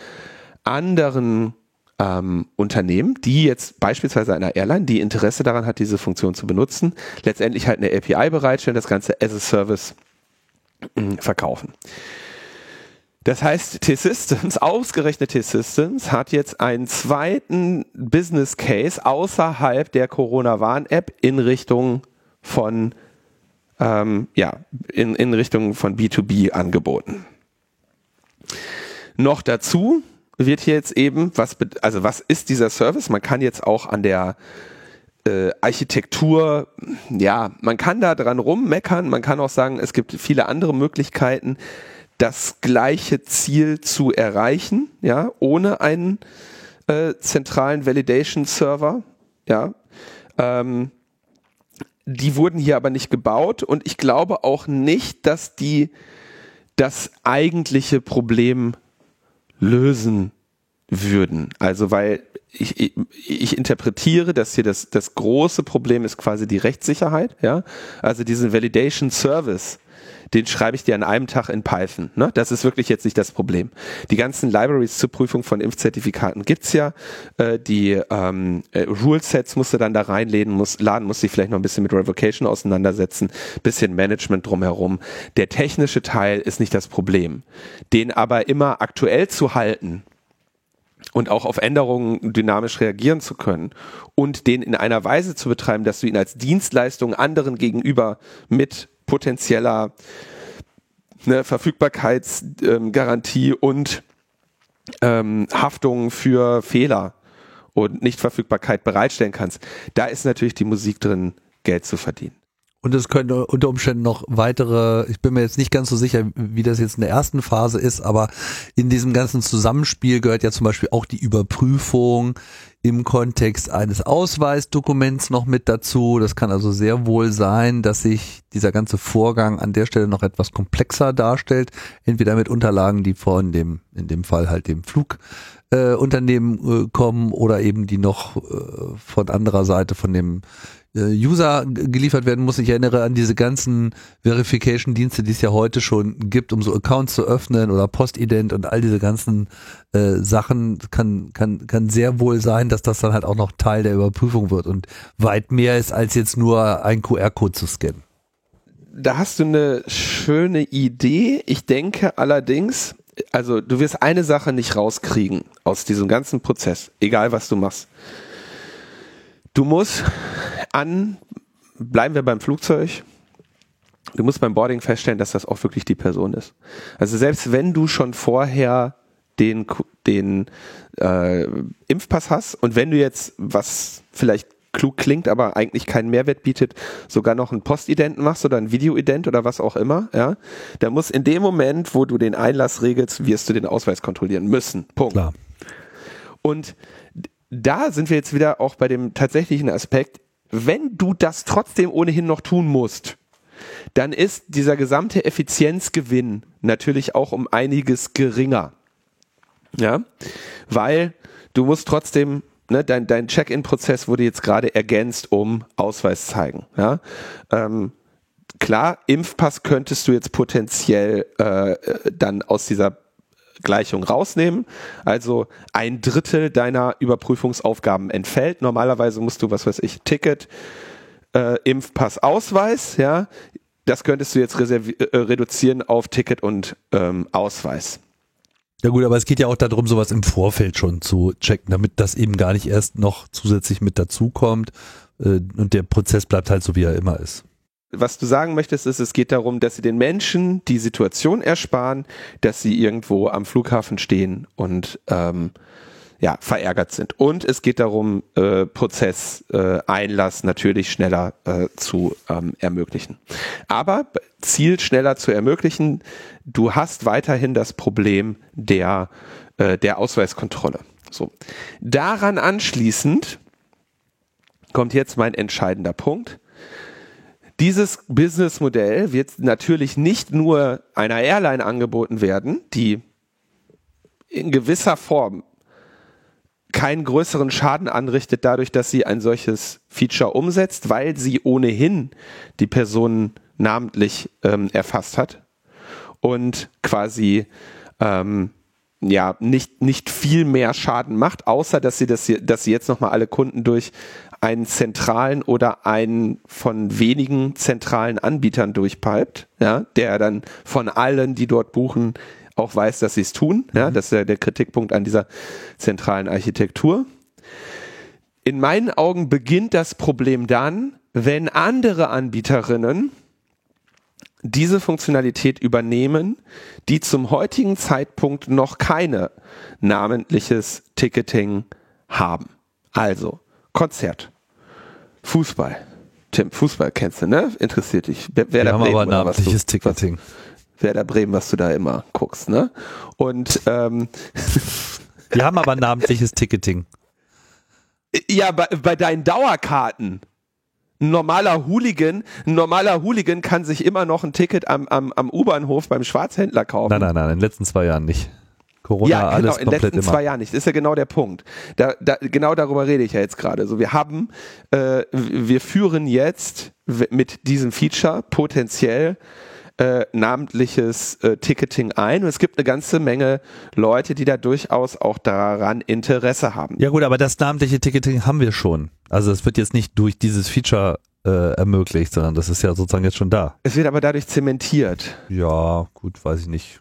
anderen ähm, Unternehmen, die jetzt beispielsweise einer Airline, die Interesse daran hat, diese Funktion zu benutzen, letztendlich halt eine API bereitstellen, das Ganze as a Service verkaufen. Das heißt, T-Systems, ausgerechnet T-Systems, hat jetzt einen zweiten Business Case außerhalb der Corona-Warn-App in Richtung von, ähm, ja, in, in Richtung von B2B angeboten. Noch dazu wird hier jetzt eben, was, also was ist dieser Service? Man kann jetzt auch an der äh, Architektur, ja, man kann da dran rummeckern, man kann auch sagen, es gibt viele andere Möglichkeiten das gleiche Ziel zu erreichen, ja, ohne einen äh, zentralen Validation-Server, ja. Ähm, die wurden hier aber nicht gebaut und ich glaube auch nicht, dass die das eigentliche Problem lösen würden. Also weil ich, ich, ich interpretiere, dass hier das, das große Problem ist quasi die Rechtssicherheit, ja. Also diesen Validation Service, den schreibe ich dir an einem Tag in Python. Ne? Das ist wirklich jetzt nicht das Problem. Die ganzen Libraries zur Prüfung von Impfzertifikaten gibt's ja. Äh, die ähm, äh, Rule-Sets musst du dann da reinladen, muss, laden, muss sich vielleicht noch ein bisschen mit Revocation auseinandersetzen, bisschen Management drumherum. Der technische Teil ist nicht das Problem. Den aber immer aktuell zu halten, und auch auf Änderungen dynamisch reagieren zu können und den in einer Weise zu betreiben, dass du ihn als Dienstleistung anderen gegenüber mit potenzieller ne, Verfügbarkeitsgarantie ähm, und ähm, Haftung für Fehler und Nichtverfügbarkeit bereitstellen kannst, da ist natürlich die Musik drin, Geld zu verdienen. Und es könnte unter Umständen noch weitere, ich bin mir jetzt nicht ganz so sicher, wie das jetzt in der ersten Phase ist, aber in diesem ganzen Zusammenspiel gehört ja zum Beispiel auch die Überprüfung im Kontext eines Ausweisdokuments noch mit dazu. Das kann also sehr wohl sein, dass sich dieser ganze Vorgang an der Stelle noch etwas komplexer darstellt. Entweder mit Unterlagen, die von dem, in dem Fall halt dem Flugunternehmen äh, äh, kommen oder eben die noch äh, von anderer Seite von dem äh, User geliefert werden muss. Ich erinnere an diese ganzen Verification-Dienste, die es ja heute schon gibt, um so Accounts zu öffnen oder Postident und all diese ganzen äh, Sachen. Kann, kann, kann sehr wohl sein, dass das dann halt auch noch Teil der Überprüfung wird und weit mehr ist, als jetzt nur ein QR-Code zu scannen. Da hast du eine schöne Idee. Ich denke allerdings, also du wirst eine Sache nicht rauskriegen aus diesem ganzen Prozess, egal was du machst. Du musst an, bleiben wir beim Flugzeug, du musst beim Boarding feststellen, dass das auch wirklich die Person ist. Also selbst wenn du schon vorher den, den äh, Impfpass hast und wenn du jetzt, was vielleicht klug klingt, aber eigentlich keinen Mehrwert bietet, sogar noch ein Postident machst oder ein Videoident oder was auch immer, ja, dann muss in dem Moment, wo du den Einlass regelst, wirst du den Ausweis kontrollieren müssen. Punkt. Klar. Und da sind wir jetzt wieder auch bei dem tatsächlichen Aspekt, wenn du das trotzdem ohnehin noch tun musst, dann ist dieser gesamte Effizienzgewinn natürlich auch um einiges geringer. Ja, weil du musst trotzdem, ne, dein, dein Check-in-Prozess wurde jetzt gerade ergänzt um Ausweis zeigen. Ja, ähm, klar, Impfpass könntest du jetzt potenziell äh, dann aus dieser Gleichung rausnehmen. Also ein Drittel deiner Überprüfungsaufgaben entfällt. Normalerweise musst du, was weiß ich, Ticket, äh, Impfpass, Ausweis, ja. Das könntest du jetzt äh, reduzieren auf Ticket und ähm, Ausweis. Ja gut, aber es geht ja auch darum, sowas im Vorfeld schon zu checken, damit das eben gar nicht erst noch zusätzlich mit dazukommt äh, und der Prozess bleibt halt so, wie er immer ist. Was du sagen möchtest, ist, es geht darum, dass sie den Menschen die Situation ersparen, dass sie irgendwo am Flughafen stehen und ähm, ja, verärgert sind. Und es geht darum, äh, Prozess, äh, Einlass natürlich schneller äh, zu ähm, ermöglichen. Aber Ziel schneller zu ermöglichen, du hast weiterhin das Problem der, äh, der Ausweiskontrolle. So. Daran anschließend kommt jetzt mein entscheidender Punkt. Dieses Businessmodell wird natürlich nicht nur einer Airline angeboten werden, die in gewisser Form keinen größeren Schaden anrichtet dadurch, dass sie ein solches Feature umsetzt, weil sie ohnehin die Personen namentlich ähm, erfasst hat und quasi ähm, ja nicht nicht viel mehr Schaden macht, außer dass sie das, dass sie jetzt noch mal alle Kunden durch einen zentralen oder einen von wenigen zentralen Anbietern durchpipet, ja, der dann von allen, die dort buchen, auch weiß, dass sie es tun. Ja, mhm. das ist ja der Kritikpunkt an dieser zentralen Architektur. In meinen Augen beginnt das Problem dann, wenn andere Anbieterinnen diese Funktionalität übernehmen, die zum heutigen Zeitpunkt noch keine namentliches Ticketing haben. Also Konzert, Fußball. Tim, Fußball kennst du, ne? Interessiert dich. Wer Wir haben aber namentliches Ticketing. Werder Bremen, was du da immer guckst, ne? Und ähm, Wir haben aber namentliches Ticketing. Ja, bei, bei deinen Dauerkarten. Ein normaler Hooligan, ein normaler Hooligan kann sich immer noch ein Ticket am, am, am U-Bahnhof beim Schwarzhändler kaufen. Nein, nein, nein, in den letzten zwei Jahren nicht. Corona ja, genau, alles in den letzten immer. zwei Jahren nicht. Das ist ja genau der Punkt. Da, da, genau darüber rede ich ja jetzt gerade. So, wir haben, äh, wir führen jetzt mit diesem Feature potenziell äh, namentliches äh, Ticketing ein und es gibt eine ganze Menge Leute, die da durchaus auch daran Interesse haben. Ja gut, aber das namentliche Ticketing haben wir schon. Also es wird jetzt nicht durch dieses Feature äh, ermöglicht, sondern das ist ja sozusagen jetzt schon da. Es wird aber dadurch zementiert. Ja, gut, weiß ich nicht.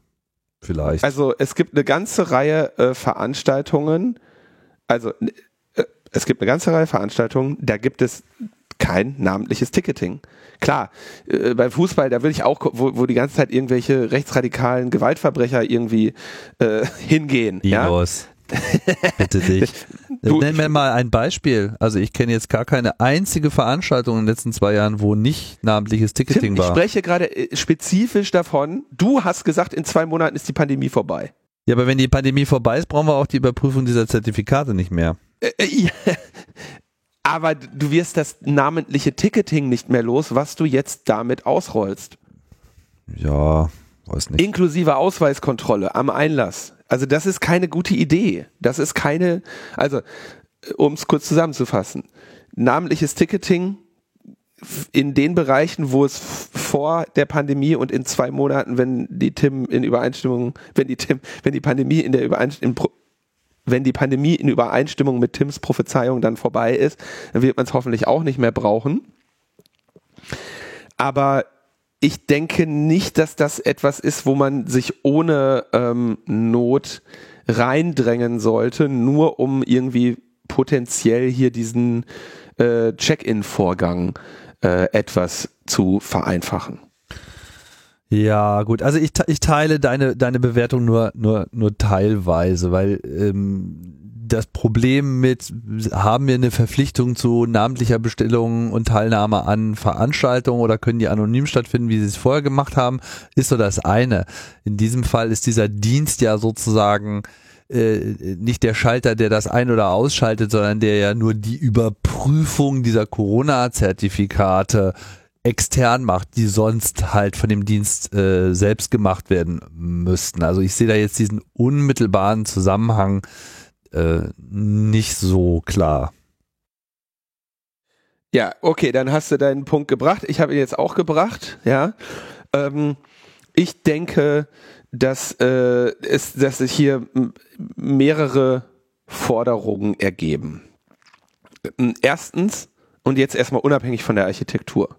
vielleicht. Also es gibt eine ganze Reihe äh, Veranstaltungen, also äh, es gibt eine ganze Reihe Veranstaltungen, da gibt es kein namentliches Ticketing. Klar, äh, beim Fußball, da will ich auch, wo, wo die ganze Zeit irgendwelche rechtsradikalen Gewaltverbrecher irgendwie äh, hingehen. Ja? Linus, bitte dich. Du- Nenn mir mal ein Beispiel. Also ich kenne jetzt gar keine einzige Veranstaltung in den letzten zwei Jahren, wo nicht namentliches Ticketing Tim, ich war. spreche gerade äh, spezifisch davon, du hast gesagt, in zwei Monaten ist die Pandemie vorbei. Ja, aber wenn die Pandemie vorbei ist, brauchen wir auch die Überprüfung dieser Zertifikate nicht mehr. Äh, äh, ja. Aber du wirst das namentliche Ticketing nicht mehr los, was du jetzt damit ausrollst. Ja, weiß nicht. Inklusive Ausweiskontrolle am Einlass. Also das ist keine gute Idee. Das ist keine, also um es kurz zusammenzufassen, namentliches Ticketing in den Bereichen, wo es vor der Pandemie und in zwei Monaten, wenn die Tim in Übereinstimmung, wenn die Tim, wenn die Pandemie in der Übereinstimmung wenn die Pandemie in Übereinstimmung mit Tims Prophezeiung dann vorbei ist, dann wird man es hoffentlich auch nicht mehr brauchen. Aber ich denke nicht, dass das etwas ist, wo man sich ohne ähm, Not reindrängen sollte, nur um irgendwie potenziell hier diesen äh, Check-in-Vorgang äh, etwas zu vereinfachen. Ja, gut. Also ich, ich teile deine, deine Bewertung nur, nur, nur teilweise, weil ähm, das Problem mit, haben wir eine Verpflichtung zu namentlicher Bestellung und Teilnahme an Veranstaltungen oder können die anonym stattfinden, wie sie es vorher gemacht haben, ist so das eine. In diesem Fall ist dieser Dienst ja sozusagen äh, nicht der Schalter, der das ein- oder ausschaltet, sondern der ja nur die Überprüfung dieser Corona-Zertifikate extern macht, die sonst halt von dem Dienst äh, selbst gemacht werden müssten. Also ich sehe da jetzt diesen unmittelbaren Zusammenhang äh, nicht so klar. Ja, okay, dann hast du deinen Punkt gebracht. Ich habe ihn jetzt auch gebracht, ja. Ähm, ich denke, dass, äh, es, dass sich hier mehrere Forderungen ergeben. Erstens, und jetzt erstmal unabhängig von der Architektur.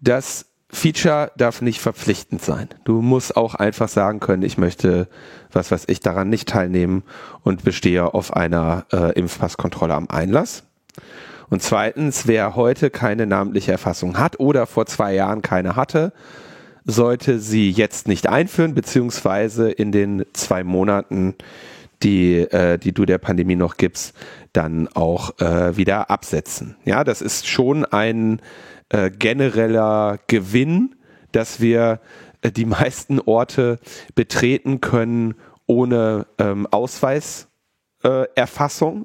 Das Feature darf nicht verpflichtend sein. Du musst auch einfach sagen können, ich möchte, was weiß ich, daran nicht teilnehmen und bestehe auf einer äh, Impfpasskontrolle am Einlass. Und zweitens, wer heute keine namentliche Erfassung hat oder vor zwei Jahren keine hatte, sollte sie jetzt nicht einführen, beziehungsweise in den zwei Monaten, die, äh, die du der Pandemie noch gibst, dann auch äh, wieder absetzen. Ja, das ist schon ein äh, genereller Gewinn, dass wir äh, die meisten Orte betreten können ohne ähm, Ausweis äh,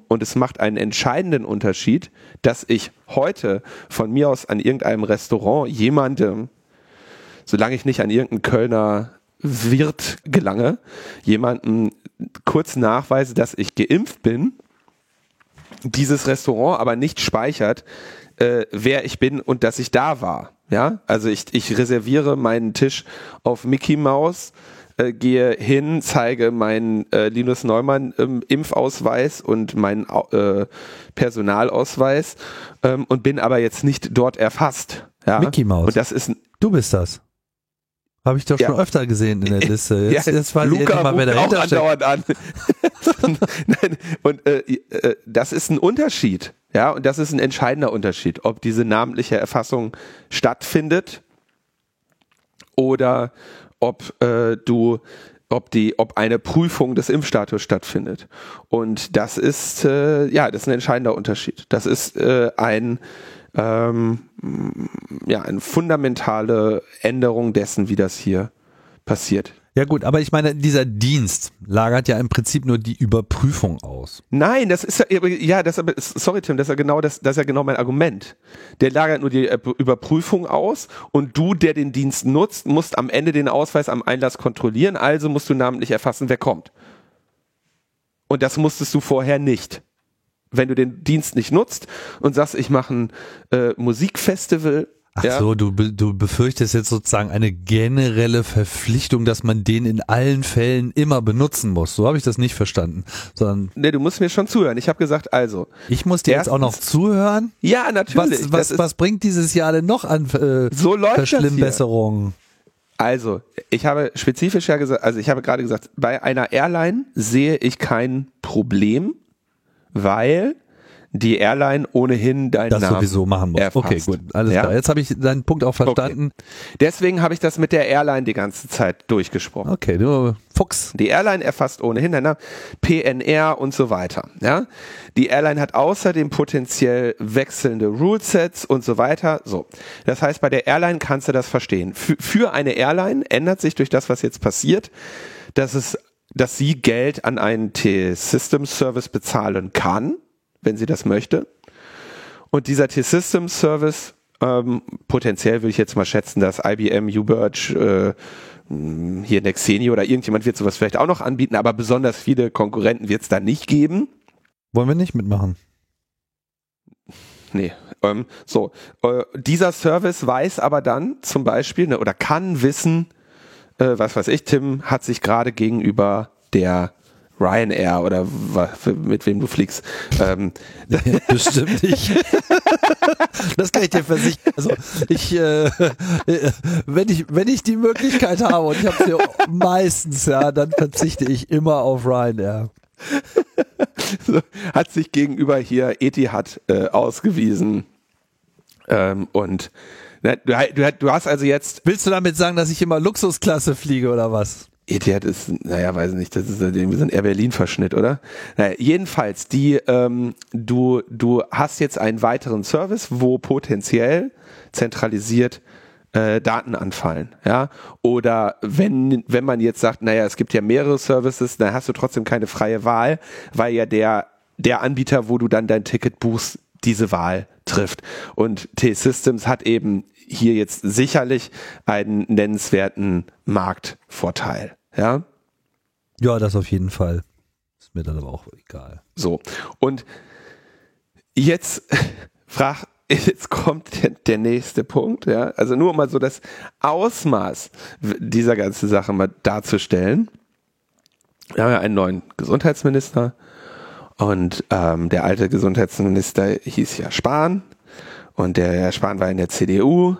und es macht einen entscheidenden Unterschied, dass ich heute von mir aus an irgendeinem Restaurant jemandem, solange ich nicht an irgendeinen Kölner Wirt gelange, jemanden kurz nachweise, dass ich geimpft bin, dieses Restaurant aber nicht speichert, äh, wer ich bin und dass ich da war. Ja, also ich, ich reserviere meinen Tisch auf Mickey Mouse, äh, gehe hin, zeige meinen äh, Linus Neumann ähm, Impfausweis und meinen äh, Personalausweis ähm, und bin aber jetzt nicht dort erfasst. Ja? Mickey Mouse. Und das ist Du bist das. Habe ich doch Ja. schon öfter gesehen in der Liste. Jetzt, ja, jetzt ich endlich mal, auch dahinter steckt. andauernd an. Nein, und äh, äh, das ist ein Unterschied. Ja, und das ist ein entscheidender Unterschied, ob diese namentliche Erfassung stattfindet oder ob äh, du ob die, ob eine Prüfung des Impfstatus stattfindet. Und das ist äh, ja, das ist ein entscheidender Unterschied. Das ist äh, ein ähm, ja, eine fundamentale Änderung dessen, wie das hier passiert. Ja gut, aber ich meine, dieser Dienst lagert ja im Prinzip nur die Überprüfung aus. Nein, das ist ja, ja, das sorry Tim, das ist ja genau das, das ist ja genau mein Argument. Der lagert nur die äh, Überprüfung aus und du, der den Dienst nutzt, musst am Ende den Ausweis am Einlass kontrollieren, also musst du namentlich erfassen, wer kommt. Und das musstest du vorher nicht. Wenn du den Dienst nicht nutzt und sagst, ich mache ein äh, Musikfestival, Ach ja, so, du, du befürchtest jetzt sozusagen eine generelle Verpflichtung, dass man den in allen Fällen immer benutzen muss. So habe ich das nicht verstanden, sondern nee, du musst mir schon zuhören. Ich habe gesagt, also, ich muss dir jetzt auch noch Erstens- zuhören. ja, natürlich. Was, was, ist- was bringt dieses Jahr denn noch an äh, So. Verschlimmbesserungen? Also, ich habe spezifisch ja gesagt, also ich habe gerade gesagt, bei einer Airline sehe ich kein Problem, weil die Airline ohnehin deinen Das Namen sowieso machen muss. erfasst. Okay, gut, alles Ja? klar. Jetzt habe ich deinen Punkt auch verstanden. Deswegen habe ich das mit der Airline die ganze Zeit durchgesprochen. Okay, du Fuchs. Die Airline erfasst ohnehin deinen Namen, PNR und so weiter. Ja? Die Airline hat außerdem potenziell wechselnde Rulesets und so weiter. So. Das heißt, bei der Airline kannst du das verstehen. Für, für eine Airline ändert sich durch das, was jetzt passiert, dass es, dass sie Geld an einen T-System-Service bezahlen kann, wenn sie das möchte. Und dieser T-System-Service, ähm, potenziell würde ich jetzt mal schätzen, dass IBM, Uberge, äh, hier Nexeni oder irgendjemand wird sowas vielleicht auch noch anbieten, aber besonders viele Konkurrenten wird es da nicht geben. Wollen wir nicht mitmachen? Nee. Ähm, so, äh, dieser Service weiß aber dann zum Beispiel ne, oder kann wissen, äh, was weiß ich, Tim hat sich gerade gegenüber der Ryanair oder mit wem du fliegst, ähm, Bestimmt nicht. Das kann ich dir versichern. Also ich, äh, äh, wenn ich, wenn ich die Möglichkeit habe und ich habe sie meistens, ja, dann verzichte ich immer auf Ryanair. so, hat sich gegenüber hier Etihad äh, ausgewiesen. Ähm, und du, du, du hast also jetzt, Willst du damit sagen, dass ich immer Luxusklasse fliege oder was? Etihad ist, naja, weiß nicht, das ist irgendwie so ein Air Berlin-Verschnitt, oder? Naja, jedenfalls, die, ähm, du, du hast jetzt einen weiteren Service, wo potenziell zentralisiert äh, Daten anfallen, ja. Oder wenn, wenn man jetzt sagt, naja, es gibt ja mehrere Services, dann hast du trotzdem keine freie Wahl, weil ja der, der Anbieter, wo du dann dein Ticket buchst, diese Wahl trifft. Und T-Systems hat eben hier jetzt sicherlich einen nennenswerten Marktvorteil, ja. Ja, das auf jeden Fall. Ist mir dann aber auch egal. So. Und jetzt frag, jetzt kommt der, der nächste Punkt, ja. Also nur um mal so das Ausmaß dieser ganzen Sache mal darzustellen. Wir haben ja einen neuen Gesundheitsminister und ähm, der alte Gesundheitsminister hieß ja Spahn. Und der Herr Spahn war in der CDU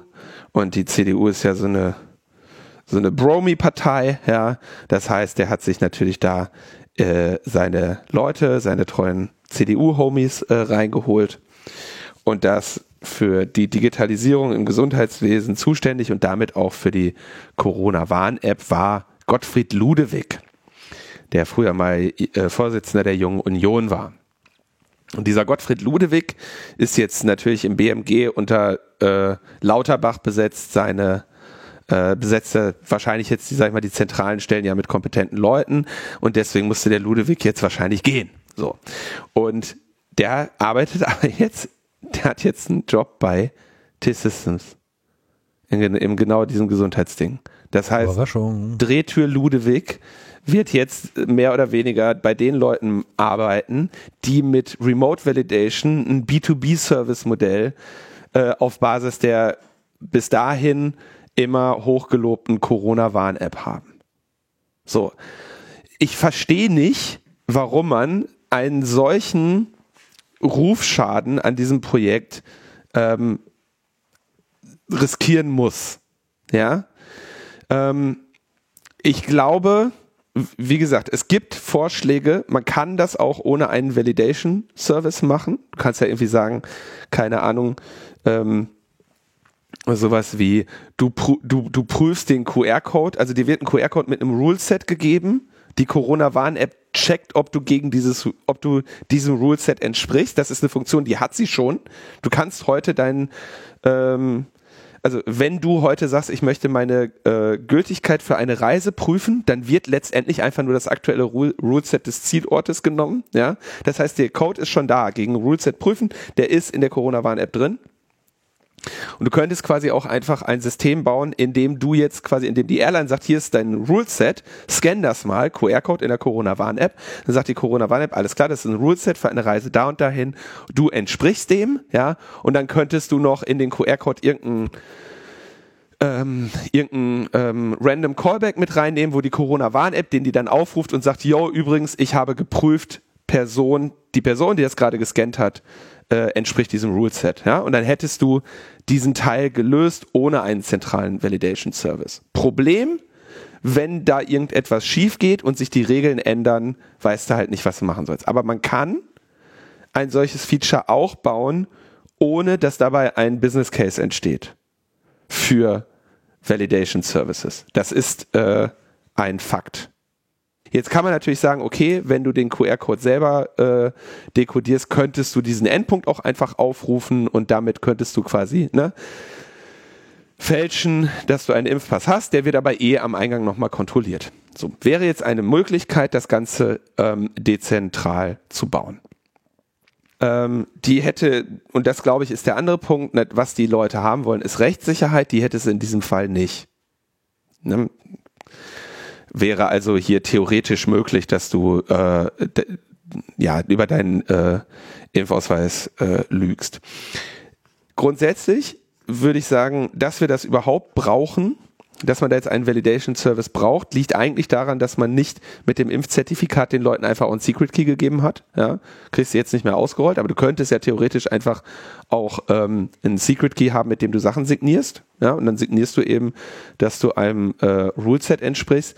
und die CDU ist ja so eine so eine Bromi-Partei, ja. Das heißt, der hat sich natürlich da äh, seine Leute, seine treuen CDU-Homies äh, reingeholt. Und das für die Digitalisierung im Gesundheitswesen zuständig und damit auch für die Corona-Warn-App war Gottfried Ludewig, der früher mal äh, Vorsitzender der Jungen Union war. Und dieser Gottfried Ludewig ist jetzt natürlich im BMG unter äh, Lauterbach besetzt, seine äh, besetzte wahrscheinlich jetzt, die, sag ich mal, die zentralen Stellen ja mit kompetenten Leuten und deswegen musste der Ludewig jetzt wahrscheinlich gehen. So. Und der arbeitet aber jetzt, der hat jetzt einen Job bei T-Systems. In, in genau diesem Gesundheitsding. Das heißt. Drehtür Ludewig wird jetzt mehr oder weniger bei den Leuten arbeiten, die mit Remote Validation ein B2B-Service-Modell äh, auf Basis der bis dahin immer hochgelobten Corona-Warn-App haben. So. Ich verstehe nicht, warum man einen solchen Rufschaden an diesem Projekt ähm, riskieren muss. Ja. Ähm, ich glaube, wie gesagt, es gibt Vorschläge, man kann das auch ohne einen Validation Service machen. Du kannst ja irgendwie sagen, keine Ahnung, ähm, sowas wie, du, du, du prüfst den QR-Code, also dir wird ein QR-Code mit einem Ruleset gegeben, die Corona-Warn-App checkt, ob du gegen dieses, ob du diesem Ruleset entsprichst. Das ist eine Funktion, die hat sie schon. Du kannst heute deinen, ähm, also wenn du heute sagst, ich möchte meine äh, Gültigkeit für eine Reise prüfen, dann wird letztendlich einfach nur das aktuelle Rule Ruleset des Zielortes genommen. Ja, das heißt, der Code ist schon da gegen Ruleset prüfen. Der ist in der Corona-Warn-App drin. Und du könntest quasi auch einfach ein System bauen, in dem du jetzt quasi, in dem die Airline sagt, hier ist dein Ruleset, scan das mal, QR-Code in der Corona-Warn-App. Dann sagt die Corona-Warn-App, alles klar, das ist ein Ruleset für eine Reise da und dahin. Du entsprichst dem, ja, und dann könntest du noch in den QR-Code irgendein ähm, irgendein ähm, random Callback mit reinnehmen, wo die Corona-Warn-App, den die dann aufruft und sagt, yo, übrigens, ich habe geprüft, Person, die Person, die das gerade gescannt hat, äh, entspricht diesem Ruleset. Ja? Und dann hättest du diesen Teil gelöst ohne einen zentralen Validation Service. Problem, wenn da irgendetwas schief geht und sich die Regeln ändern, weißt du halt nicht, was du machen sollst. Aber man kann ein solches Feature auch bauen, ohne dass dabei ein Business Case entsteht für Validation Services. Das ist äh, ein Fakt. Jetzt kann man natürlich sagen, okay, wenn du den QR-Code selber äh, dekodierst, könntest du diesen Endpunkt auch einfach aufrufen und damit könntest du quasi ne, fälschen, dass du einen Impfpass hast. Der wird aber eh am Eingang nochmal kontrolliert. So wäre jetzt eine Möglichkeit, das Ganze ähm, dezentral zu bauen ähm, die hätte, und das glaube ich ist der andere Punkt, ne, was die Leute haben wollen, ist Rechtssicherheit, die hätte es in diesem Fall nicht. Wäre also hier theoretisch möglich, dass du äh, ja über deinen äh, Impfausweis äh, lügst. Grundsätzlich würde ich sagen, dass wir das überhaupt brauchen, dass man da jetzt einen Validation Service braucht, liegt eigentlich daran, dass man nicht mit dem Impfzertifikat den Leuten einfach einen Secret Key gegeben hat. Ja, kriegst du jetzt nicht mehr ausgerollt, aber du könntest ja theoretisch einfach auch ähm, einen Secret Key haben, mit dem du Sachen signierst. Ja, und dann signierst du eben, dass du einem äh, Ruleset entsprichst.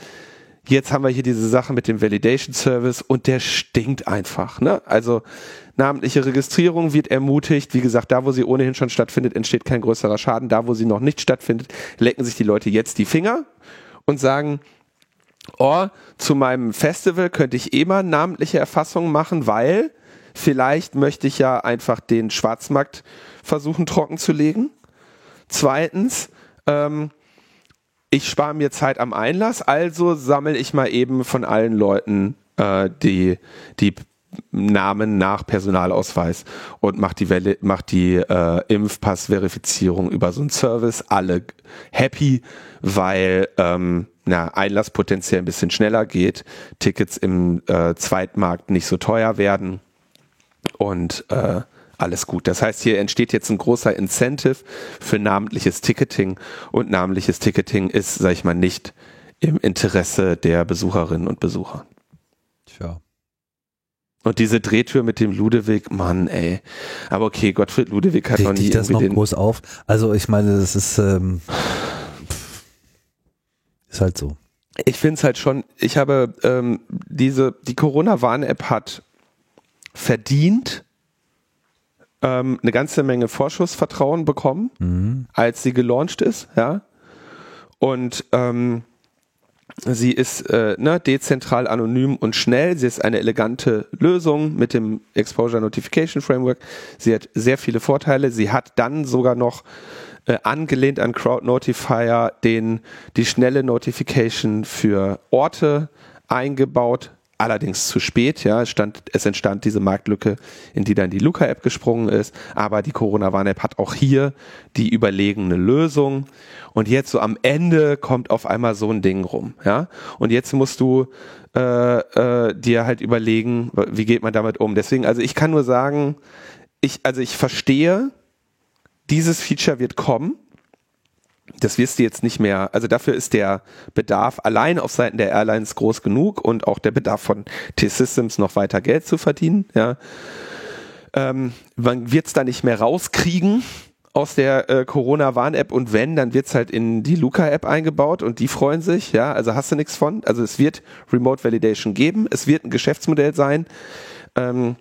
Jetzt haben wir hier diese Sache mit dem Validation Service und der stinkt einfach. Ne? Also namentliche Registrierung wird ermutigt. Wie gesagt, da wo sie ohnehin schon stattfindet, entsteht kein größerer Schaden. Da wo sie noch nicht stattfindet, lecken sich die Leute jetzt die Finger und sagen, oh, zu meinem Festival könnte ich eh mal namentliche Erfassungen machen, weil vielleicht möchte ich ja einfach den Schwarzmarkt versuchen trocken zu legen. Zweitens, ähm, ich spare mir Zeit am Einlass, also sammle ich mal eben von allen Leuten äh, die, die Namen nach Personalausweis und macht die, Welle, macht die äh, Impfpassverifizierung über so einen Service. Alle happy, weil ähm, na, Einlass potenziell ein bisschen schneller geht, Tickets im äh, Zweitmarkt nicht so teuer werden und äh, alles gut. Das heißt, hier entsteht jetzt ein großer Incentive für namentliches Ticketing und namentliches Ticketing ist, sag ich mal, nicht im Interesse der Besucherinnen und Besucher. Tja. Und diese Drehtür mit dem Ludewig, Mann, ey. Aber okay, Gottfried Ludewig hat Regt noch nie das noch groß auf? Also ich meine, das ist ähm, ist halt so. Ich finde es halt schon, ich habe ähm, diese, die Corona-Warn-App hat verdient, ähm, eine ganze Menge Vorschussvertrauen bekommen, mhm. als sie gelauncht ist, ja. Und ähm, sie ist äh, ne, dezentral, anonym und schnell. Sie ist eine elegante Lösung mit dem Exposure Notification Framework. Sie hat sehr viele Vorteile. Sie hat dann sogar noch äh, angelehnt an Crowd Notifier den die schnelle Notification für Orte eingebaut allerdings zu spät. Ja, es, stand, es entstand diese Marktlücke, in die dann die Luca-App gesprungen ist. Aber die Corona-Warn-App hat auch hier die überlegene Lösung. Und jetzt so am Ende kommt auf einmal so ein Ding rum. Ja, und jetzt musst du äh, äh, dir halt überlegen, wie geht man damit um. Deswegen, also ich kann nur sagen, ich, also ich verstehe, dieses Feature wird kommen das wirst du jetzt nicht mehr, also dafür ist der Bedarf allein auf Seiten der Airlines groß genug und auch der Bedarf von T-Systems noch weiter Geld zu verdienen. Ja. Ähm, man wird es da nicht mehr rauskriegen aus der äh, Corona-Warn-App und wenn, dann wird es halt in die Luca-App eingebaut und die freuen sich, ja, also hast du nichts von. Also es wird Remote Validation geben, es wird ein Geschäftsmodell sein. Ähm,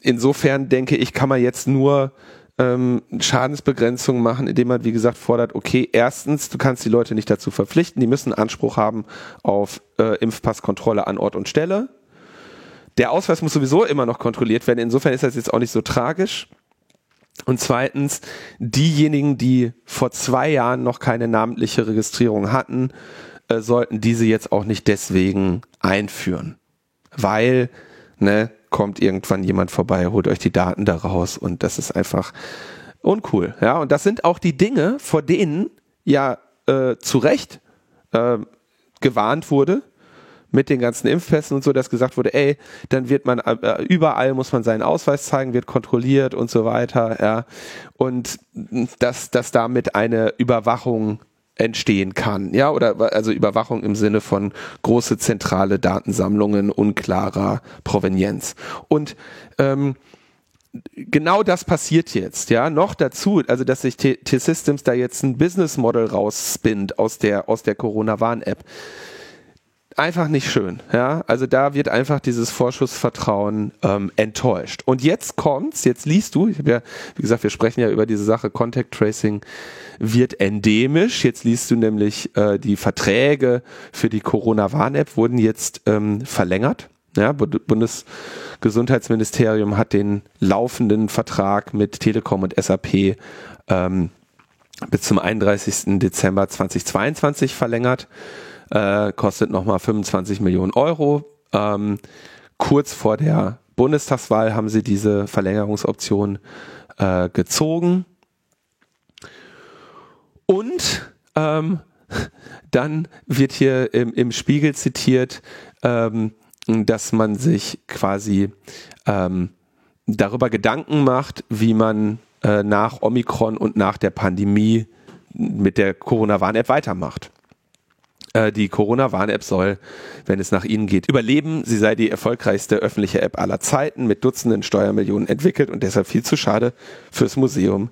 insofern denke ich, kann man jetzt nur ähm, Schadensbegrenzung machen, indem man, wie gesagt, fordert, okay, erstens, du kannst die Leute nicht dazu verpflichten, die müssen Anspruch haben auf äh, Impfpasskontrolle an Ort und Stelle. Der Ausweis muss sowieso immer noch kontrolliert werden, insofern ist das jetzt auch nicht so tragisch. Und zweitens, diejenigen, die vor zwei Jahren noch keine namentliche Registrierung hatten, äh, sollten diese jetzt auch nicht deswegen einführen. Weil, ne, kommt irgendwann jemand vorbei, holt euch die Daten da raus und das ist einfach uncool. Ja, und das sind auch die Dinge, vor denen ja äh, zu Recht äh, gewarnt wurde mit den ganzen Impfpässen und so, dass gesagt wurde, ey, dann wird man äh, überall muss man seinen Ausweis zeigen, wird kontrolliert und so weiter, ja. Und dass, dass damit eine Überwachung entstehen kann, ja, oder also Überwachung im Sinne von große zentrale Datensammlungen unklarer Provenienz. Und ähm, genau das passiert jetzt, ja. Noch dazu, also dass sich T-Systems da jetzt ein Business Model rausspinnt aus der, aus der Corona-Warn-App. Einfach nicht schön, ja. Also da wird einfach dieses Vorschussvertrauen ähm, enttäuscht. Und jetzt kommt's, jetzt liest du, ich habe ja, wie gesagt, wir sprechen ja über diese Sache Contact Tracing wird endemisch. Jetzt liest du nämlich, äh, die Verträge für die Corona-Warn-App wurden jetzt ähm, verlängert. Ja, Bundesgesundheitsministerium hat den laufenden Vertrag mit Telekom und SAP ähm, bis zum 31. Dezember 2022 verlängert. Äh, kostet nochmal 25 Millionen Euro. Ähm, kurz vor der Bundestagswahl haben sie diese Verlängerungsoption äh, gezogen. Und ähm, dann wird hier im, im Spiegel zitiert, ähm, dass man sich quasi ähm, darüber Gedanken macht, wie man äh, nach Omikron und nach der Pandemie mit der Corona-Warn-App weitermacht. Äh, die Corona-Warn-App soll, wenn es nach Ihnen geht, überleben. Sie sei die erfolgreichste öffentliche App aller Zeiten, mit Dutzenden Steuermillionen entwickelt und deshalb viel zu schade fürs Museum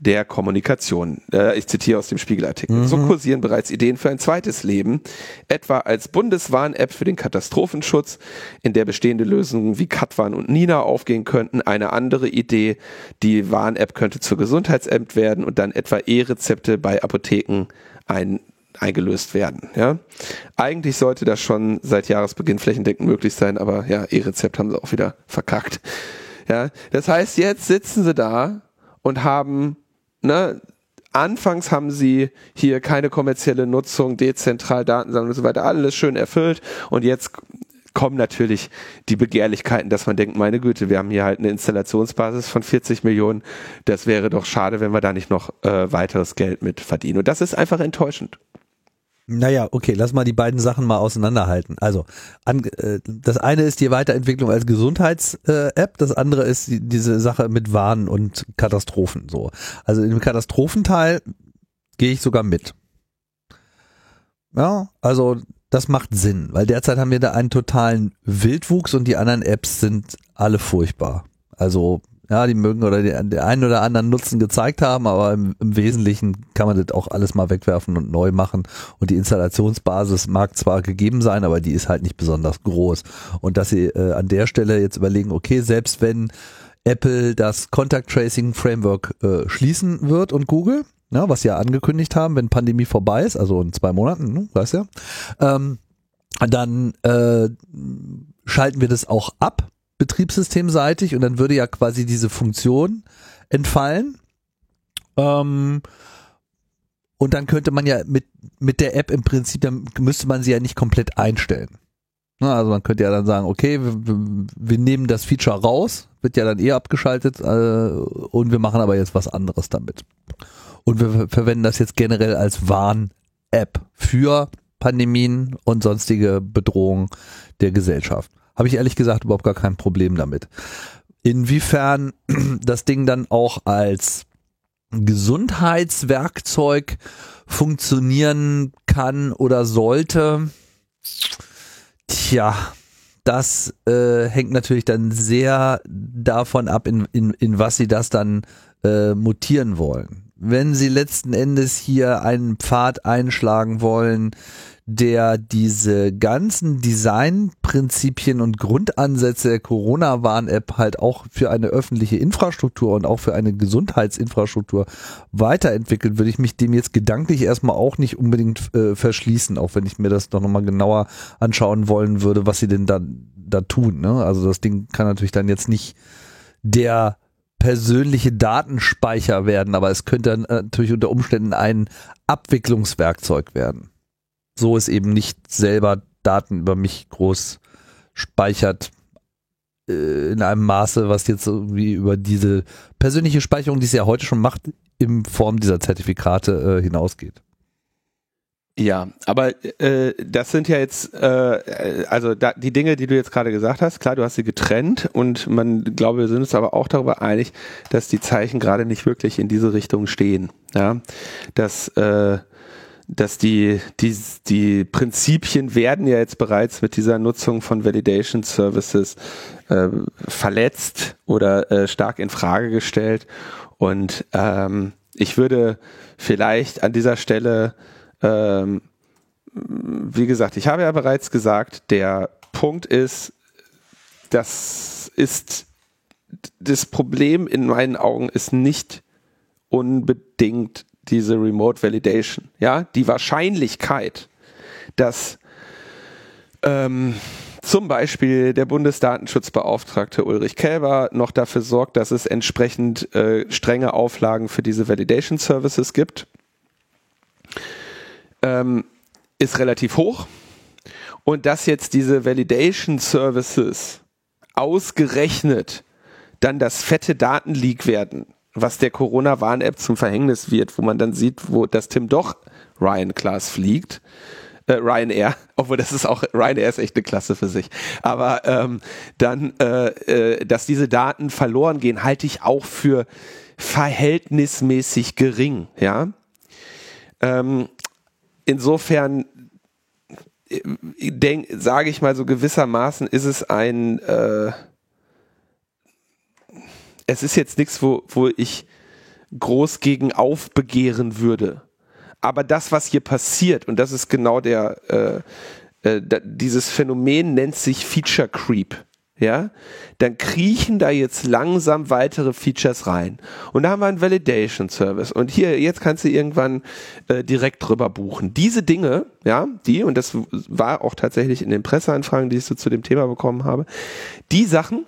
der Kommunikation. Äh, ich zitiere aus dem Spiegelartikel. Mhm. So kursieren bereits Ideen für ein zweites Leben, etwa als Bundeswarn-App für den Katastrophenschutz, in der bestehende Lösungen wie Katwan und Nina aufgehen könnten. Eine andere Idee, die Warn-App könnte zur Gesundheitsamt werden und dann etwa E-Rezepte bei Apotheken ein eingelöst werden. Ja? Eigentlich sollte das schon seit Jahresbeginn flächendeckend möglich sein, aber ja, E-Rezept haben sie auch wieder verkackt. Ja, das heißt, jetzt sitzen sie da und haben ne, anfangs haben sie hier keine kommerzielle Nutzung, dezentral Datensammlung und so weiter, alles schön erfüllt und jetzt kommen natürlich die Begehrlichkeiten, dass man denkt, meine Güte, wir haben hier halt eine Installationsbasis von 40 Millionen, das wäre doch schade, wenn wir da nicht noch äh, weiteres Geld mit verdienen. Und das ist einfach enttäuschend. Naja, okay, lass mal die beiden Sachen mal auseinanderhalten. Also, an, äh, das eine ist die Weiterentwicklung als Gesundheits-App, äh, das andere ist die, diese Sache mit Warnen und Katastrophen. So, also im Katastrophenteil gehe ich sogar mit. Ja, also das macht Sinn, weil derzeit haben wir da einen totalen Wildwuchs und die anderen Apps sind alle furchtbar. Also ja, die mögen oder die, die einen oder anderen Nutzen gezeigt haben, aber im, im, Wesentlichen kann man das auch alles mal wegwerfen und neu machen. Und die Installationsbasis mag zwar gegeben sein, aber die ist halt nicht besonders groß. Und dass sie äh, an der Stelle jetzt überlegen, okay, selbst wenn Apple das Contact Tracing Framework äh, schließen wird und Google, ja, was sie ja angekündigt haben, wenn Pandemie vorbei ist, also in zwei Monaten, ne, weißt ja, ähm, dann äh, schalten wir das auch ab betriebssystemseitig und dann würde ja quasi diese Funktion entfallen. Ähm, und dann könnte man ja mit, mit der App im Prinzip, dann müsste man sie ja nicht komplett einstellen. Also man könnte ja dann sagen, okay, wir, wir nehmen das Feature raus, wird ja dann eh abgeschaltet äh, und wir machen aber jetzt was anderes damit. Und wir verwenden das jetzt generell als Warn-App für Pandemien und sonstige Bedrohungen der Gesellschaft habe ich ehrlich gesagt überhaupt gar kein Problem damit. Inwiefern das Ding dann auch als Gesundheitswerkzeug funktionieren kann oder sollte, tja, das äh, hängt natürlich dann sehr davon ab, in, in, in was sie das dann äh, mutieren wollen. Wenn sie letzten Endes hier einen Pfad einschlagen wollen, der diese ganzen Designprinzipien und Grundansätze der Corona-Warn-App halt auch für eine öffentliche Infrastruktur und auch für eine Gesundheitsinfrastruktur weiterentwickelt, würde ich mich dem jetzt gedanklich erstmal auch nicht unbedingt äh, verschließen, auch wenn ich mir das doch nochmal genauer anschauen wollen würde, was sie denn da, da tun. Ne? Also das Ding kann natürlich dann jetzt nicht der persönliche Datenspeicher werden, aber es könnte natürlich unter Umständen ein Abwicklungswerkzeug werden so es eben nicht selber Daten über mich groß speichert äh, in einem Maße, was jetzt irgendwie über diese persönliche Speicherung, die es ja heute schon macht, in Form dieser Zertifikate äh, hinausgeht. Ja, aber äh, das sind ja jetzt, äh, also da, die Dinge, die du jetzt gerade gesagt hast, klar, du hast sie getrennt und man, glaube, wir sind uns aber auch darüber einig, dass die Zeichen gerade nicht wirklich in diese Richtung stehen. Ja, dass äh, dass die, die, die Prinzipien werden ja jetzt bereits mit dieser Nutzung von Validation Services äh, verletzt oder äh, stark in Frage gestellt. Und ähm, ich würde vielleicht an dieser Stelle, ähm, wie gesagt, ich habe ja bereits gesagt, der Punkt ist, das ist das Problem in meinen Augen ist nicht unbedingt diese Remote Validation. Ja, die Wahrscheinlichkeit, dass ähm, zum Beispiel der Bundesdatenschutzbeauftragte Ulrich Kälber noch dafür sorgt, dass es entsprechend äh, strenge Auflagen für diese Validation Services gibt, ähm, ist relativ hoch. Und dass jetzt diese Validation Services ausgerechnet dann das fette Datenleak werden, was der Corona-Warn-App zum Verhängnis wird, wo man dann sieht, wo das Tim doch Ryan Class fliegt. Äh, Ryanair, obwohl das ist auch, Ryanair ist echt eine Klasse für sich. Aber ähm, dann, äh, äh, dass diese Daten verloren gehen, halte ich auch für verhältnismäßig gering, ja. Ähm, insofern äh, sage ich mal so gewissermaßen, ist es ein äh, es ist jetzt nichts, wo, wo ich groß gegen aufbegehren würde. Aber das, was hier passiert, und das ist genau der, äh, äh, dieses Phänomen nennt sich Feature Creep. Ja, dann kriechen da jetzt langsam weitere Features rein. Und da haben wir einen Validation Service. Und hier, jetzt kannst du irgendwann äh, direkt drüber buchen. Diese Dinge, ja, die, und das war auch tatsächlich in den Presseanfragen, die ich so zu dem Thema bekommen habe, die Sachen,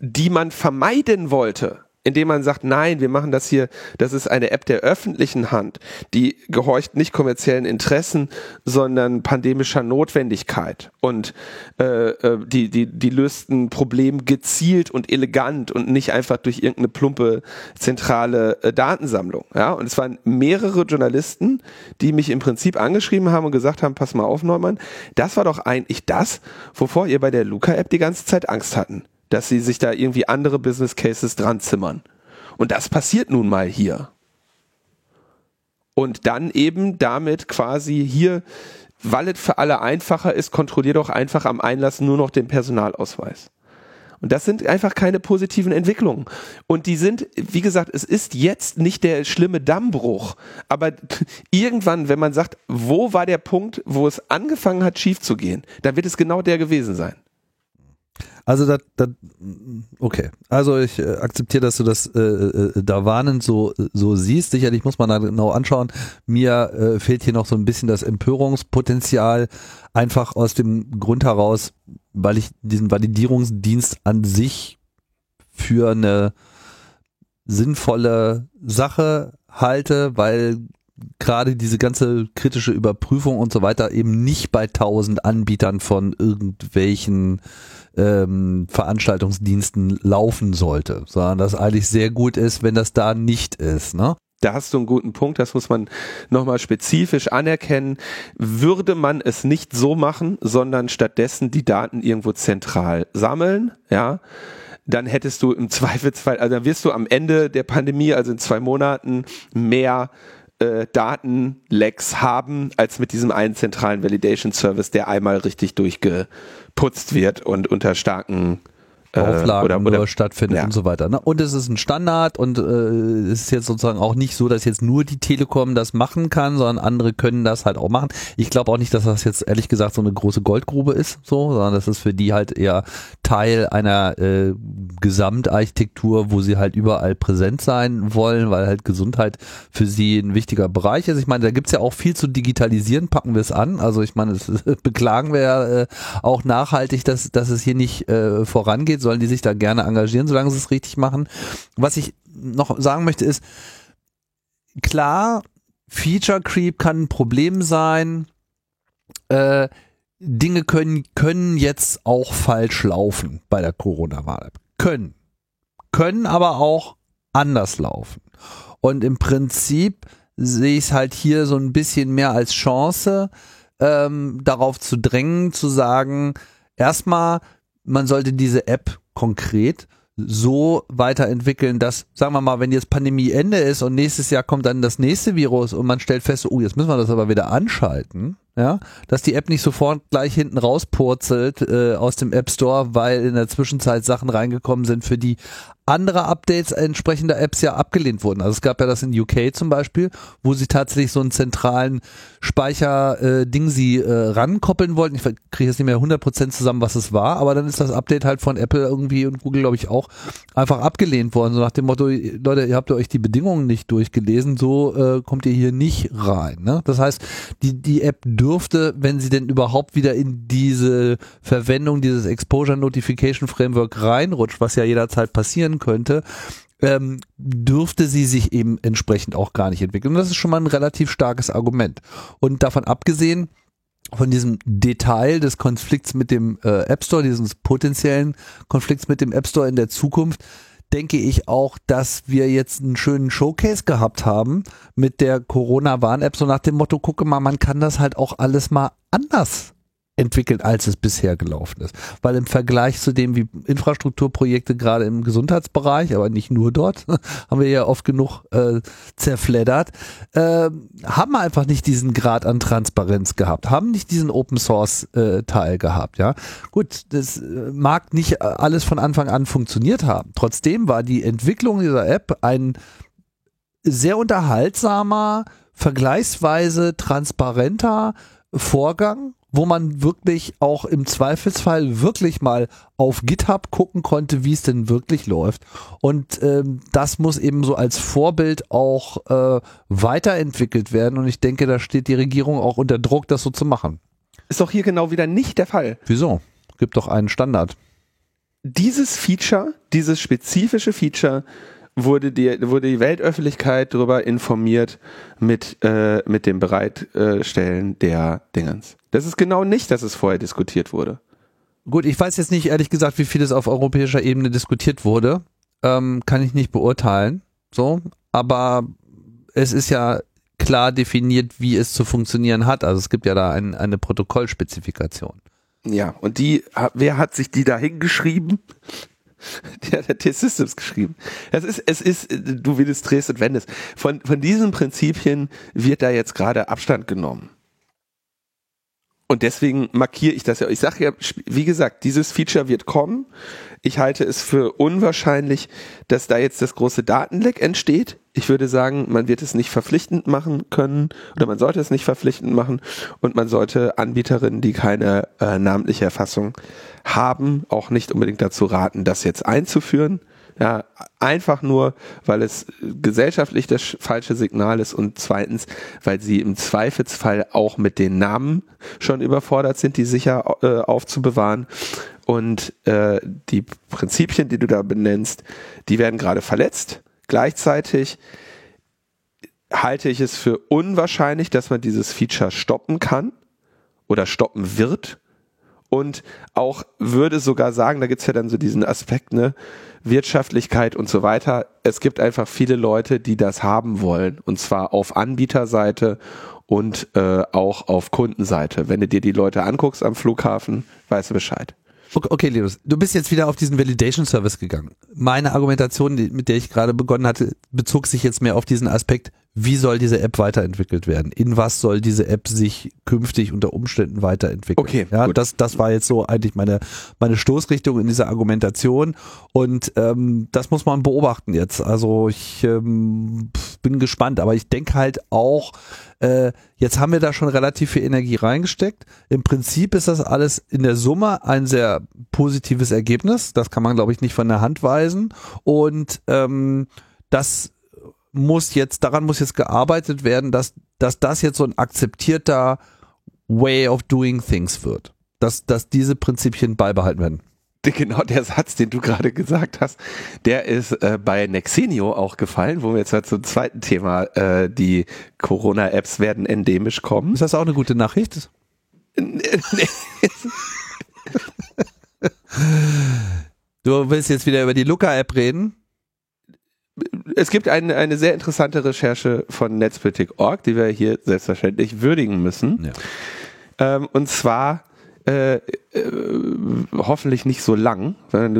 die man vermeiden wollte, indem man sagt, nein, wir machen das hier, das ist eine App der öffentlichen Hand, die gehorcht nicht kommerziellen Interessen, sondern pandemischer Notwendigkeit und äh, äh, die, die, die löst ein Problem gezielt und elegant und nicht einfach durch irgendeine plumpe zentrale äh, Datensammlung. Ja? Und es waren mehrere Journalisten, die mich im Prinzip angeschrieben haben und gesagt haben, pass mal auf, Neumann, das war doch eigentlich das, wovor ihr bei der Luca-App die ganze Zeit Angst hatten dass sie sich da irgendwie andere Business Cases dran zimmern. Und das passiert nun mal hier. Und dann eben damit quasi hier, weil es für alle einfacher ist, kontrolliert doch einfach am Einlass nur noch den Personalausweis. Und das sind einfach keine positiven Entwicklungen. Und die sind, wie gesagt, es ist jetzt nicht der schlimme Dammbruch. Aber irgendwann, wenn man sagt, wo war der Punkt, wo es angefangen hat, schief zu gehen, dann wird es genau der gewesen sein. Also das, das okay. Also ich äh, akzeptiere, dass du das äh, äh, da warnend so so siehst. Sicherlich muss man da genau anschauen. Mir äh, fehlt hier noch so ein bisschen das Empörungspotenzial, einfach aus dem Grund heraus, weil ich diesen Validierungsdienst an sich für eine sinnvolle Sache halte, weil gerade diese ganze kritische Überprüfung und so weiter eben nicht bei tausend Anbietern von irgendwelchen ähm, Veranstaltungsdiensten laufen sollte, sondern das eigentlich sehr gut ist, wenn das da nicht ist. Ne? Da hast du einen guten Punkt, das muss man nochmal spezifisch anerkennen. Würde man es nicht so machen, sondern stattdessen die Daten irgendwo zentral sammeln, ja, dann hättest du im Zweifelsfall, also dann wirst du am Ende der Pandemie, also in zwei Monaten, mehr äh, Datenlecks haben, als mit diesem einen zentralen Validation Service, der einmal richtig durchgeputzt wird und unter starken Auflagen oder, oder, nur stattfindet ja. und so weiter. Ne? Und es ist ein Standard und äh, es ist jetzt sozusagen auch nicht so, dass jetzt nur die Telekom das machen kann, sondern andere können das halt auch machen. Ich glaube auch nicht, dass das jetzt ehrlich gesagt so eine große Goldgrube ist, so, sondern das ist für die halt eher Teil einer äh, Gesamtarchitektur, wo sie halt überall präsent sein wollen, weil halt Gesundheit für sie ein wichtiger Bereich ist. Ich meine, da gibt's ja auch viel zu digitalisieren, packen wir es an. Also ich meine, das beklagen wir ja äh, auch nachhaltig, dass, dass es hier nicht äh, vorangeht sollen die sich da gerne engagieren, solange sie es richtig machen. Was ich noch sagen möchte ist, klar, Feature Creep kann ein Problem sein. Äh, Dinge können, können jetzt auch falsch laufen bei der Corona-Wahl. Können. Können aber auch anders laufen. Und im Prinzip sehe ich es halt hier so ein bisschen mehr als Chance, ähm, darauf zu drängen, zu sagen, erstmal man sollte diese App konkret so weiterentwickeln, dass, sagen wir mal, wenn jetzt Pandemie Ende ist und nächstes Jahr kommt dann das nächste Virus und man stellt fest, oh, jetzt müssen wir das aber wieder anschalten, ja, dass die App nicht sofort gleich hinten rauspurzelt äh, aus dem App Store, weil in der Zwischenzeit Sachen reingekommen sind, für die andere Updates entsprechender Apps ja abgelehnt wurden. Also es gab ja das in UK zum Beispiel, wo sie tatsächlich so einen zentralen Speicher-Ding äh, sie äh, rankoppeln wollten. Ich kriege jetzt nicht mehr 100% zusammen, was es war, aber dann ist das Update halt von Apple irgendwie und Google, glaube ich, auch einfach abgelehnt worden. So nach dem Motto, Leute, ihr habt euch die Bedingungen nicht durchgelesen, so äh, kommt ihr hier nicht rein. Ne? Das heißt, die, die App dürfte, wenn sie denn überhaupt wieder in diese Verwendung dieses Exposure Notification Framework reinrutscht, was ja jederzeit passieren könnte, ähm, dürfte sie sich eben entsprechend auch gar nicht entwickeln. Und das ist schon mal ein relativ starkes Argument. Und davon abgesehen, von diesem Detail des Konflikts mit dem äh, App Store, dieses potenziellen Konflikts mit dem App Store in der Zukunft, denke ich auch, dass wir jetzt einen schönen Showcase gehabt haben mit der Corona-Warn-App, so nach dem Motto, gucke mal, man kann das halt auch alles mal anders entwickelt, als es bisher gelaufen ist. Weil im Vergleich zu dem, wie Infrastrukturprojekte gerade im Gesundheitsbereich, aber nicht nur dort, haben wir ja oft genug äh, zerfleddert, äh, haben wir einfach nicht diesen Grad an Transparenz gehabt, haben nicht diesen Open Source äh, Teil gehabt. Ja, gut, das äh, mag nicht alles von Anfang an funktioniert haben. Trotzdem war die Entwicklung dieser App ein sehr unterhaltsamer, vergleichsweise transparenter Vorgang wo man wirklich auch im Zweifelsfall wirklich mal auf GitHub gucken konnte, wie es denn wirklich läuft. Und ähm, das muss eben so als Vorbild auch äh, weiterentwickelt werden. Und ich denke, da steht die Regierung auch unter Druck, das so zu machen. Ist doch hier genau wieder nicht der Fall. Wieso? Gibt doch einen Standard. Dieses Feature, dieses spezifische Feature wurde die, wurde die Weltöffentlichkeit darüber informiert mit, äh, mit dem Bereitstellen der Dingens. Das ist genau nicht, dass es vorher diskutiert wurde. Gut, ich weiß jetzt nicht ehrlich gesagt, wie viel es auf europäischer Ebene diskutiert wurde. Ähm, kann ich nicht beurteilen. So, aber es ist ja klar definiert, wie es zu funktionieren hat. Also es gibt ja da ein, eine Protokollspezifikation. Ja, und die, wer hat sich die da hingeschrieben? Der hat T-Systems geschrieben. Es ist, es ist, du willst drehst und wendest. Von, von diesen Prinzipien wird da jetzt gerade Abstand genommen. Und deswegen markiere ich das ja. Ich sage ja, wie gesagt, dieses Feature wird kommen. Ich halte es für unwahrscheinlich, dass da jetzt das große Datenleck entsteht. Ich würde sagen, man wird es nicht verpflichtend machen können oder man sollte es nicht verpflichtend machen und man sollte Anbieterinnen, die keine äh, namentliche Erfassung haben, auch nicht unbedingt dazu raten, das jetzt einzuführen. Ja, einfach nur, weil es gesellschaftlich das falsche Signal ist und zweitens, weil sie im Zweifelsfall auch mit den Namen schon überfordert sind, die sicher äh, aufzubewahren. Und äh, die Prinzipien, die du da benennst, die werden gerade verletzt. Gleichzeitig halte ich es für unwahrscheinlich, dass man dieses Feature stoppen kann oder stoppen wird und auch würde sogar sagen, da gibt's ja dann so diesen Aspekt, ne, Wirtschaftlichkeit und so weiter. Es gibt einfach viele Leute, die das haben wollen und zwar auf Anbieterseite und äh, auch auf Kundenseite. Wenn du dir die Leute anguckst am Flughafen, weißt du Bescheid. Okay, Linus, du bist jetzt wieder auf diesen Validation Service gegangen. Meine Argumentation, mit der ich gerade begonnen hatte, bezog sich jetzt mehr auf diesen Aspekt, wie soll diese App weiterentwickelt werden? In was soll diese App sich künftig unter Umständen weiterentwickeln? Okay, ja, gut. das das war jetzt so eigentlich meine meine Stoßrichtung in dieser Argumentation und ähm, das muss man beobachten jetzt. Also ich ähm, bin gespannt, aber ich denke halt auch, äh, jetzt haben wir da schon relativ viel Energie reingesteckt. Im Prinzip ist das alles in der Summe ein sehr positives Ergebnis. Das kann man glaube ich nicht von der Hand weisen und ähm, das muss jetzt, daran muss jetzt gearbeitet werden, dass, dass das jetzt so ein akzeptierter Way of doing things wird. Dass, dass diese Prinzipien beibehalten werden. Genau der Satz, den du gerade gesagt hast, der ist äh, bei Nexenio auch gefallen, wo wir jetzt halt zum zweiten Thema, äh, die Corona-Apps werden endemisch kommen. Ist das auch eine gute Nachricht? du willst jetzt wieder über die Luca-App reden? es gibt eine, eine sehr interessante Recherche von Netzpolitik.org, die wir hier selbstverständlich würdigen müssen. Ja. Ähm, und zwar äh, äh, hoffentlich nicht so lang. Wenn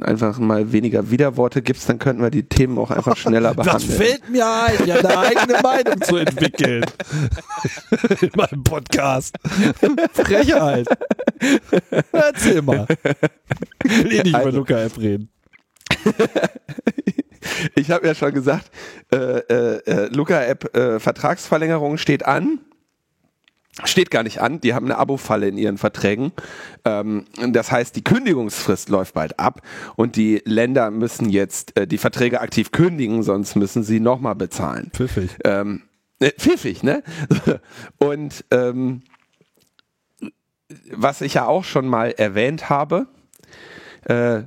du einfach mal weniger Widerworte gibst, dann könnten wir die Themen auch einfach schneller behandeln. Das fällt mir ein, ja eine eigene Meinung zu entwickeln. In meinem Podcast. Frechheit. Erzähl mal. Ich will eh nicht über Also- Luca-App reden. Ich habe ja schon gesagt, äh, äh, äh, Luca-App äh, Vertragsverlängerung steht an. Steht gar nicht an, die haben eine Abo-Falle in ihren Verträgen. Ähm, das heißt, die Kündigungsfrist läuft bald ab und die Länder müssen jetzt äh, die Verträge aktiv kündigen, sonst müssen sie nochmal bezahlen. Pfiffig. Ähm, äh, pfiffig, ne? Und ähm, was ich ja auch schon mal erwähnt habe, äh,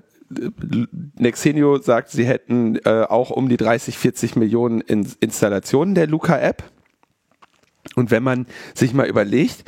Nexenio sagt, sie hätten äh, auch um die 30, 40 Millionen in Installationen der Luca-App. Und wenn man sich mal überlegt,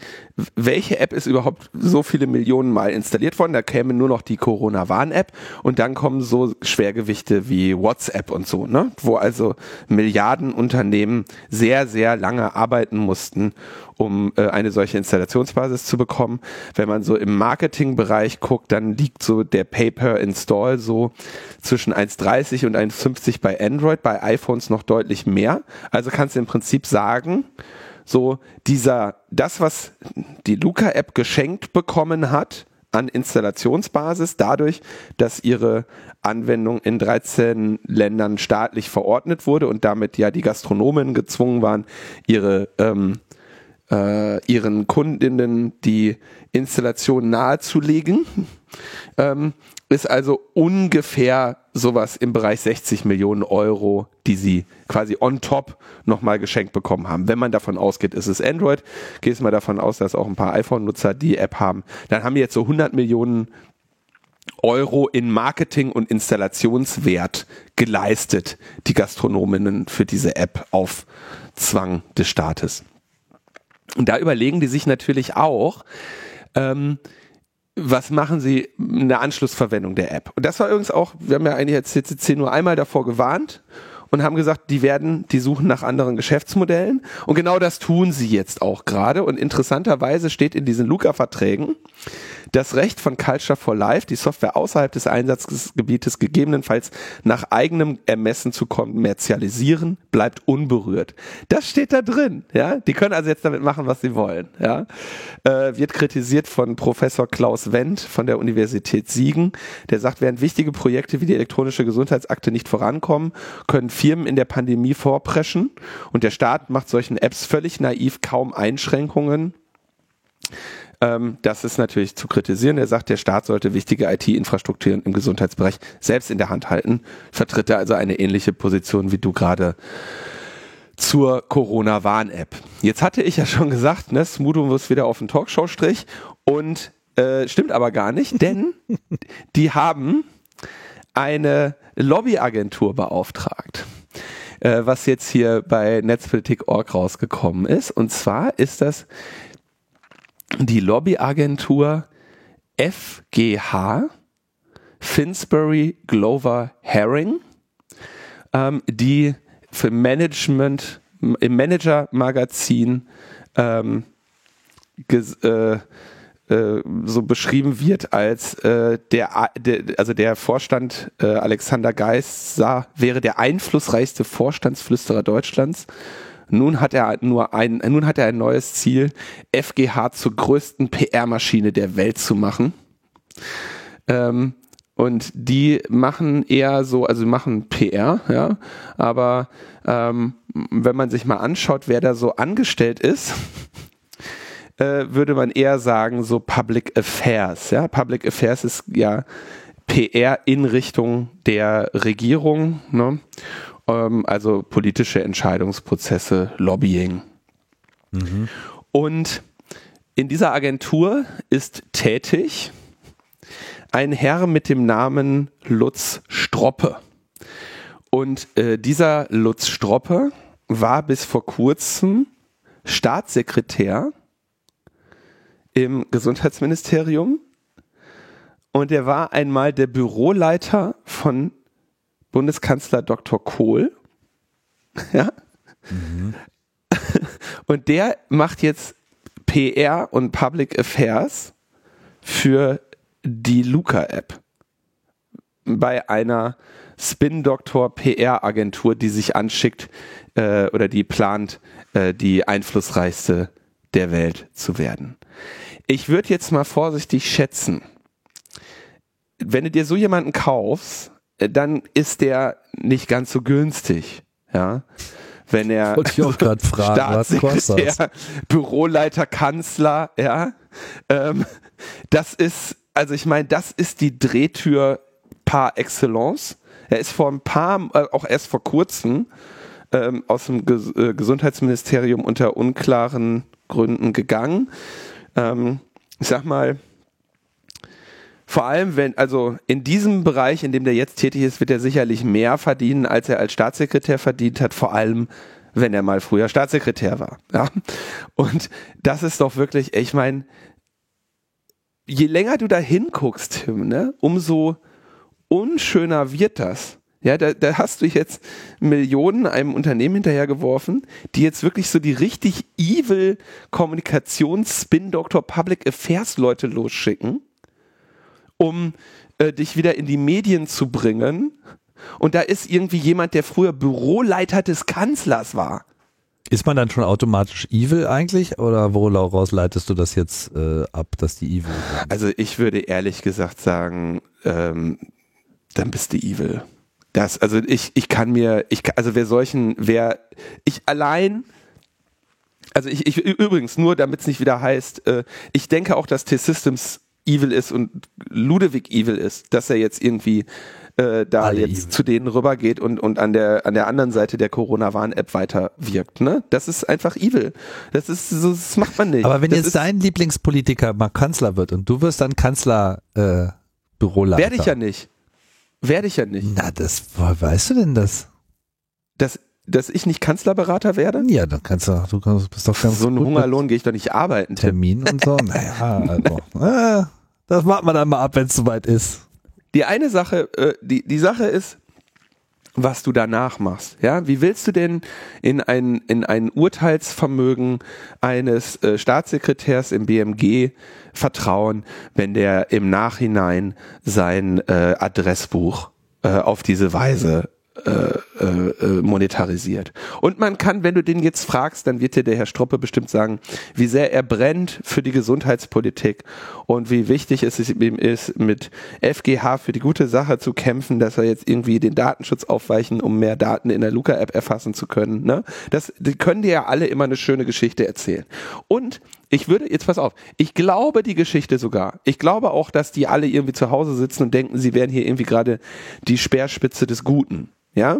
welche App ist überhaupt so viele Millionen Mal installiert worden, da käme nur noch die Corona-Warn-App und dann kommen so Schwergewichte wie WhatsApp und so, ne? wo also Milliardenunternehmen sehr, sehr lange arbeiten mussten, um äh, eine solche Installationsbasis zu bekommen. Wenn man so im Marketingbereich guckt, dann liegt so der Pay-per-Install so zwischen 1,30 und 1,50 bei Android, bei iPhones noch deutlich mehr. Also kannst du im Prinzip sagen, so dieser, das, was die Luca-App geschenkt bekommen hat an Installationsbasis, dadurch, dass ihre Anwendung in 13 Ländern staatlich verordnet wurde und damit ja die Gastronomen gezwungen waren, ihre ähm, äh, ihren Kundinnen die Installation nahezulegen. Ähm, ist also ungefähr sowas im Bereich 60 Millionen Euro, die sie quasi on top nochmal geschenkt bekommen haben. Wenn man davon ausgeht, ist es Android, geht mal davon aus, dass auch ein paar iPhone-Nutzer die App haben, dann haben wir jetzt so 100 Millionen Euro in Marketing und Installationswert geleistet, die Gastronominnen für diese App auf Zwang des Staates. Und da überlegen die sich natürlich auch, ähm, was machen sie in der Anschlussverwendung der App? Und das war übrigens auch, wir haben ja eigentlich als CCC nur einmal davor gewarnt und haben gesagt, die werden, die suchen nach anderen Geschäftsmodellen. Und genau das tun sie jetzt auch gerade. Und interessanterweise steht in diesen Luca-Verträgen, das Recht von Culture for Life, die Software außerhalb des Einsatzgebietes gegebenenfalls nach eigenem Ermessen zu kommerzialisieren, bleibt unberührt. Das steht da drin. Ja, die können also jetzt damit machen, was sie wollen. Ja, äh, wird kritisiert von Professor Klaus Wendt von der Universität Siegen, der sagt, während wichtige Projekte wie die elektronische Gesundheitsakte nicht vorankommen, können Firmen in der Pandemie vorpreschen und der Staat macht solchen Apps völlig naiv kaum Einschränkungen. Ähm, das ist natürlich zu kritisieren. Er sagt, der Staat sollte wichtige IT-Infrastrukturen im Gesundheitsbereich selbst in der Hand halten. Vertritt er also eine ähnliche Position wie du gerade zur Corona-Warn-App. Jetzt hatte ich ja schon gesagt, ne, Smudo muss wieder auf den Talkshow-Strich und äh, stimmt aber gar nicht, denn die haben eine Lobbyagentur beauftragt, äh, was jetzt hier bei Netzpolitik.org rausgekommen ist. Und zwar ist das die Lobbyagentur FGH, Finsbury Glover Herring, ähm, die für Management im Manager-Magazin ähm, äh, äh, so beschrieben wird als äh, der, der, also der Vorstand äh, Alexander Geis sah, wäre der einflussreichste Vorstandsflüsterer Deutschlands. Nun hat er nur ein, nun hat er ein neues Ziel, FGH zur größten PR-Maschine der Welt zu machen. Ähm, und die machen eher so, also machen PR, ja, aber ähm, wenn man sich mal anschaut, wer da so angestellt ist, äh, würde man eher sagen, so Public Affairs. Ja, Public Affairs ist ja PR in Richtung der Regierung, ne? ähm, also politische Entscheidungsprozesse, Lobbying. Und in dieser Agentur ist tätig ein Herr mit dem Namen Lutz Stroppe. Und äh, dieser Lutz Stroppe war bis vor kurzem Staatssekretär im Gesundheitsministerium und er war einmal der Büroleiter von Bundeskanzler Dr. Kohl. Ja. Und der macht jetzt PR und Public Affairs für die Luca-App bei einer Spin-Doktor PR-Agentur, die sich anschickt äh, oder die plant, äh, die einflussreichste der Welt zu werden. Ich würde jetzt mal vorsichtig schätzen, wenn du dir so jemanden kaufst, äh, dann ist der nicht ganz so günstig, ja. Wenn er Wollte ich auch gerade fragen, was kostet? Staatssekretär, Büroleiter, Kanzler, ja, ähm, das ist, also ich meine, das ist die Drehtür par excellence. Er ist vor ein paar, äh, auch erst vor kurzem ähm, aus dem Ges äh, Gesundheitsministerium unter unklaren Gründen gegangen. Ähm, ich sag mal, vor allem, wenn, also in diesem Bereich, in dem der jetzt tätig ist, wird er sicherlich mehr verdienen, als er als Staatssekretär verdient hat, vor allem, wenn er mal früher Staatssekretär war. Ja? Und das ist doch wirklich, ich meine, je länger du da hinguckst, Tim, ne, umso unschöner wird das. Ja, da, da hast du jetzt Millionen einem Unternehmen hinterhergeworfen, die jetzt wirklich so die richtig evil Kommunikations-Spin-Doktor Public Affairs Leute losschicken, um äh, dich wieder in die Medien zu bringen. Und da ist irgendwie jemand, der früher Büroleiter des Kanzlers war. Ist man dann schon automatisch evil eigentlich oder woraus leitest du das jetzt äh, ab, dass die evil sind? Also ich würde ehrlich gesagt sagen, ähm, dann bist du evil. Das, also ich, ich kann mir, ich, also wer solchen, wer, ich allein, also ich, ich übrigens nur, damit es nicht wieder heißt, äh, ich denke auch, dass T-Systems evil ist und Ludwig evil ist, dass er jetzt irgendwie äh, da Alle jetzt evil. zu denen rübergeht und, und an der an der anderen Seite der Corona-Warn-App weiter wirkt. Ne? Das ist einfach evil. Das ist so, das macht man nicht. Aber wenn das jetzt dein Lieblingspolitiker mal Kanzler wird und du wirst dann Kanzler äh, Büroleiter. werde ich ja nicht. Werde ich ja nicht. Na, das, woher weißt du denn das? Dass, dass ich nicht Kanzlerberater werde? Ja, dann kannst du, du kannst, bist doch ganz So einen Hungerlohn gehe ich doch nicht arbeiten, Tim. Termin und so. Naja, also, äh, das warten wir dann mal ab, wenn es soweit ist. Die eine Sache, äh, die, die Sache ist, was du danach machst. Ja, wie willst du denn in ein, in ein Urteilsvermögen eines äh, Staatssekretärs im BMG vertrauen, wenn der im Nachhinein sein äh, Adressbuch äh, auf diese Weise äh, äh, äh, monetarisiert. Und man kann, wenn du den jetzt fragst, dann wird dir der Herr Stroppe bestimmt sagen, wie sehr er brennt für die Gesundheitspolitik und wie wichtig es ihm ist, mit FGH für die gute Sache zu kämpfen, dass er jetzt irgendwie den Datenschutz aufweichen, um mehr Daten in der Luca-App erfassen zu können. Ne? Das, die können dir ja alle immer eine schöne Geschichte erzählen. Und ich würde, jetzt pass auf, ich glaube die Geschichte sogar. Ich glaube auch, dass die alle irgendwie zu Hause sitzen und denken, sie wären hier irgendwie gerade die Speerspitze des Guten. Ja?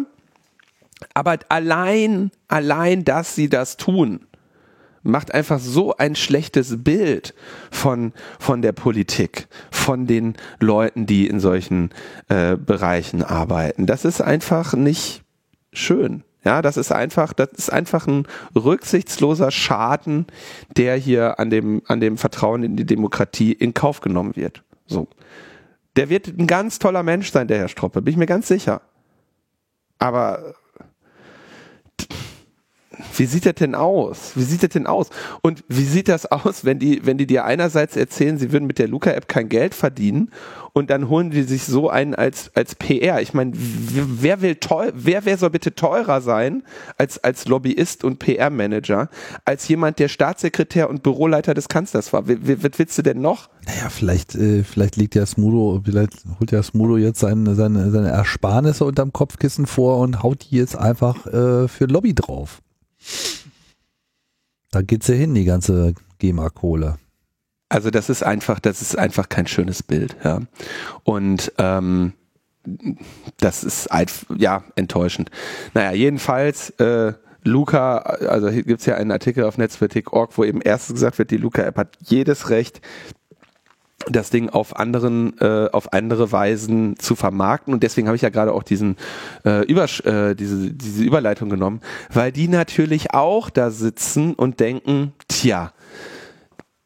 Aber allein, allein, dass sie das tun, macht einfach so ein schlechtes Bild von, von der Politik, von den Leuten, die in solchen äh, Bereichen arbeiten. Das ist einfach nicht schön. Ja, das ist einfach, das ist einfach ein rücksichtsloser Schaden, der hier an dem, an dem Vertrauen in die Demokratie in Kauf genommen wird. So. Der wird ein ganz toller Mensch sein, der Herr Stroppe, bin ich mir ganz sicher. Aber wie sieht das denn aus? Wie sieht das denn aus? Und wie sieht das aus, wenn die, wenn die dir einerseits erzählen, sie würden mit der Luca-App kein Geld verdienen und dann holen die sich so einen als, als PR? Ich meine, wer will teuer, wer, wer soll bitte teurer sein als, als Lobbyist und PR-Manager als jemand, der Staatssekretär und Büroleiter des Kanzlers war? Was willst du denn noch? Naja, vielleicht, äh, vielleicht liegt ja Smudo, vielleicht holt ja Smudo jetzt seine, seine, seine Ersparnisse unterm Kopfkissen vor und haut die jetzt einfach äh, für Lobby drauf. Da geht's ja hin, die ganze GEMA-Kohle. Also das ist einfach, das ist einfach kein schönes Bild, ja. Und ähm, das ist ja enttäuschend. Naja, jedenfalls, äh, Luca, also hier gibt's ja einen Artikel auf Netzpolitik.org, wo eben erstens gesagt wird, die Luca-App hat jedes Recht, das Ding auf anderen, äh, auf andere Weisen zu vermarkten. Und deswegen habe ich ja gerade auch diesen äh, Übersch äh, diese, diese Überleitung genommen, weil die natürlich auch da sitzen und denken, tja,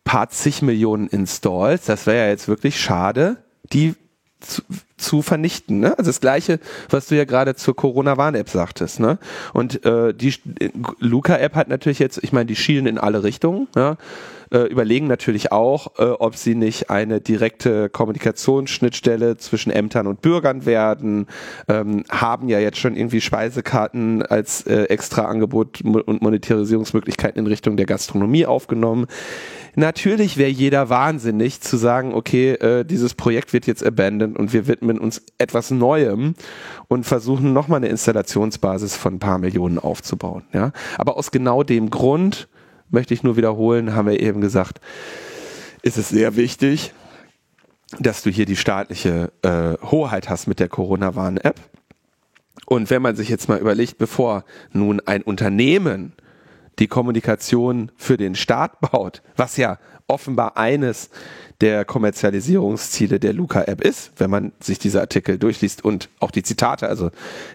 paar zig Millionen Installs, das wäre ja jetzt wirklich schade. Die zu, zu vernichten. Ne? Also das Gleiche, was du ja gerade zur Corona-Warn-App sagtest. Ne? Und äh, die Luca-App hat natürlich jetzt, ich meine, die schielen in alle Richtungen. Ja? Äh, überlegen natürlich auch, äh, ob sie nicht eine direkte Kommunikationsschnittstelle zwischen Ämtern und Bürgern werden, ähm, haben ja jetzt schon irgendwie Speisekarten als äh, extra Angebot und Monetarisierungsmöglichkeiten in Richtung der Gastronomie aufgenommen. Natürlich wäre jeder wahnsinnig zu sagen, okay, äh, dieses Projekt wird jetzt abandoned und wir widmen uns etwas Neuem und versuchen nochmal eine Installationsbasis von ein paar Millionen aufzubauen. Ja? Aber aus genau dem Grund, möchte ich nur wiederholen, haben wir eben gesagt, ist es sehr wichtig, dass du hier die staatliche äh, Hoheit hast mit der Corona-Warn-App. Und wenn man sich jetzt mal überlegt, bevor nun ein Unternehmen die Kommunikation für den Staat baut, was ja offenbar eines der Kommerzialisierungsziele der Luca-App ist, wenn man sich diese Artikel durchliest und auch die Zitate, also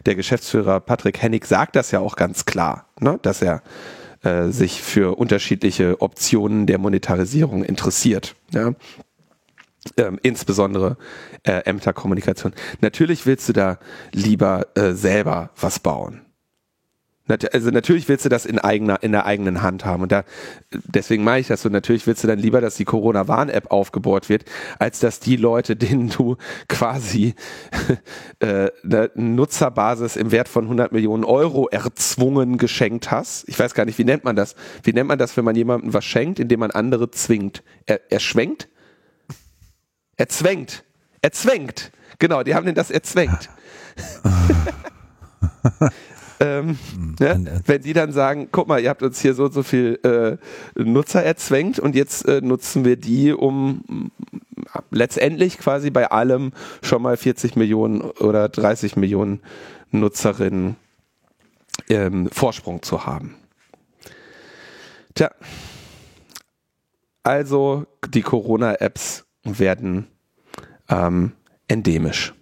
der Geschäftsführer Patrick Hennig sagt das ja auch ganz klar, ne, dass er äh, sich für unterschiedliche Optionen der Monetarisierung interessiert. Ja? Ähm, insbesondere äh, Ämterkommunikation. Natürlich willst du da lieber äh, selber was bauen also natürlich willst du das in eigener, in der eigenen Hand haben. Und da, deswegen mache ich das so. Natürlich willst du dann lieber, dass die Corona-Warn-App aufgebohrt wird, als dass die Leute, denen du quasi äh, eine Nutzerbasis im Wert von 100 Millionen Euro erzwungen geschenkt hast. Ich weiß gar nicht, wie nennt man das? Wie nennt man das, wenn man jemandem was schenkt, indem man andere zwingt? Er, er schwenkt? Er zwängt. Er zwängt. Genau, die haben den das erzwängt. Ähm, ne? Äh, wenn die dann sagen, guck mal, ihr habt uns hier so und so viel äh, Nutzer erzwängt und jetzt äh, nutzen wir die, um letztendlich quasi bei allem schon mal 40 Millionen oder 30 Millionen Nutzerinnen ähm, Vorsprung zu haben. Tja, also die Corona-Apps werden ähm, endemisch.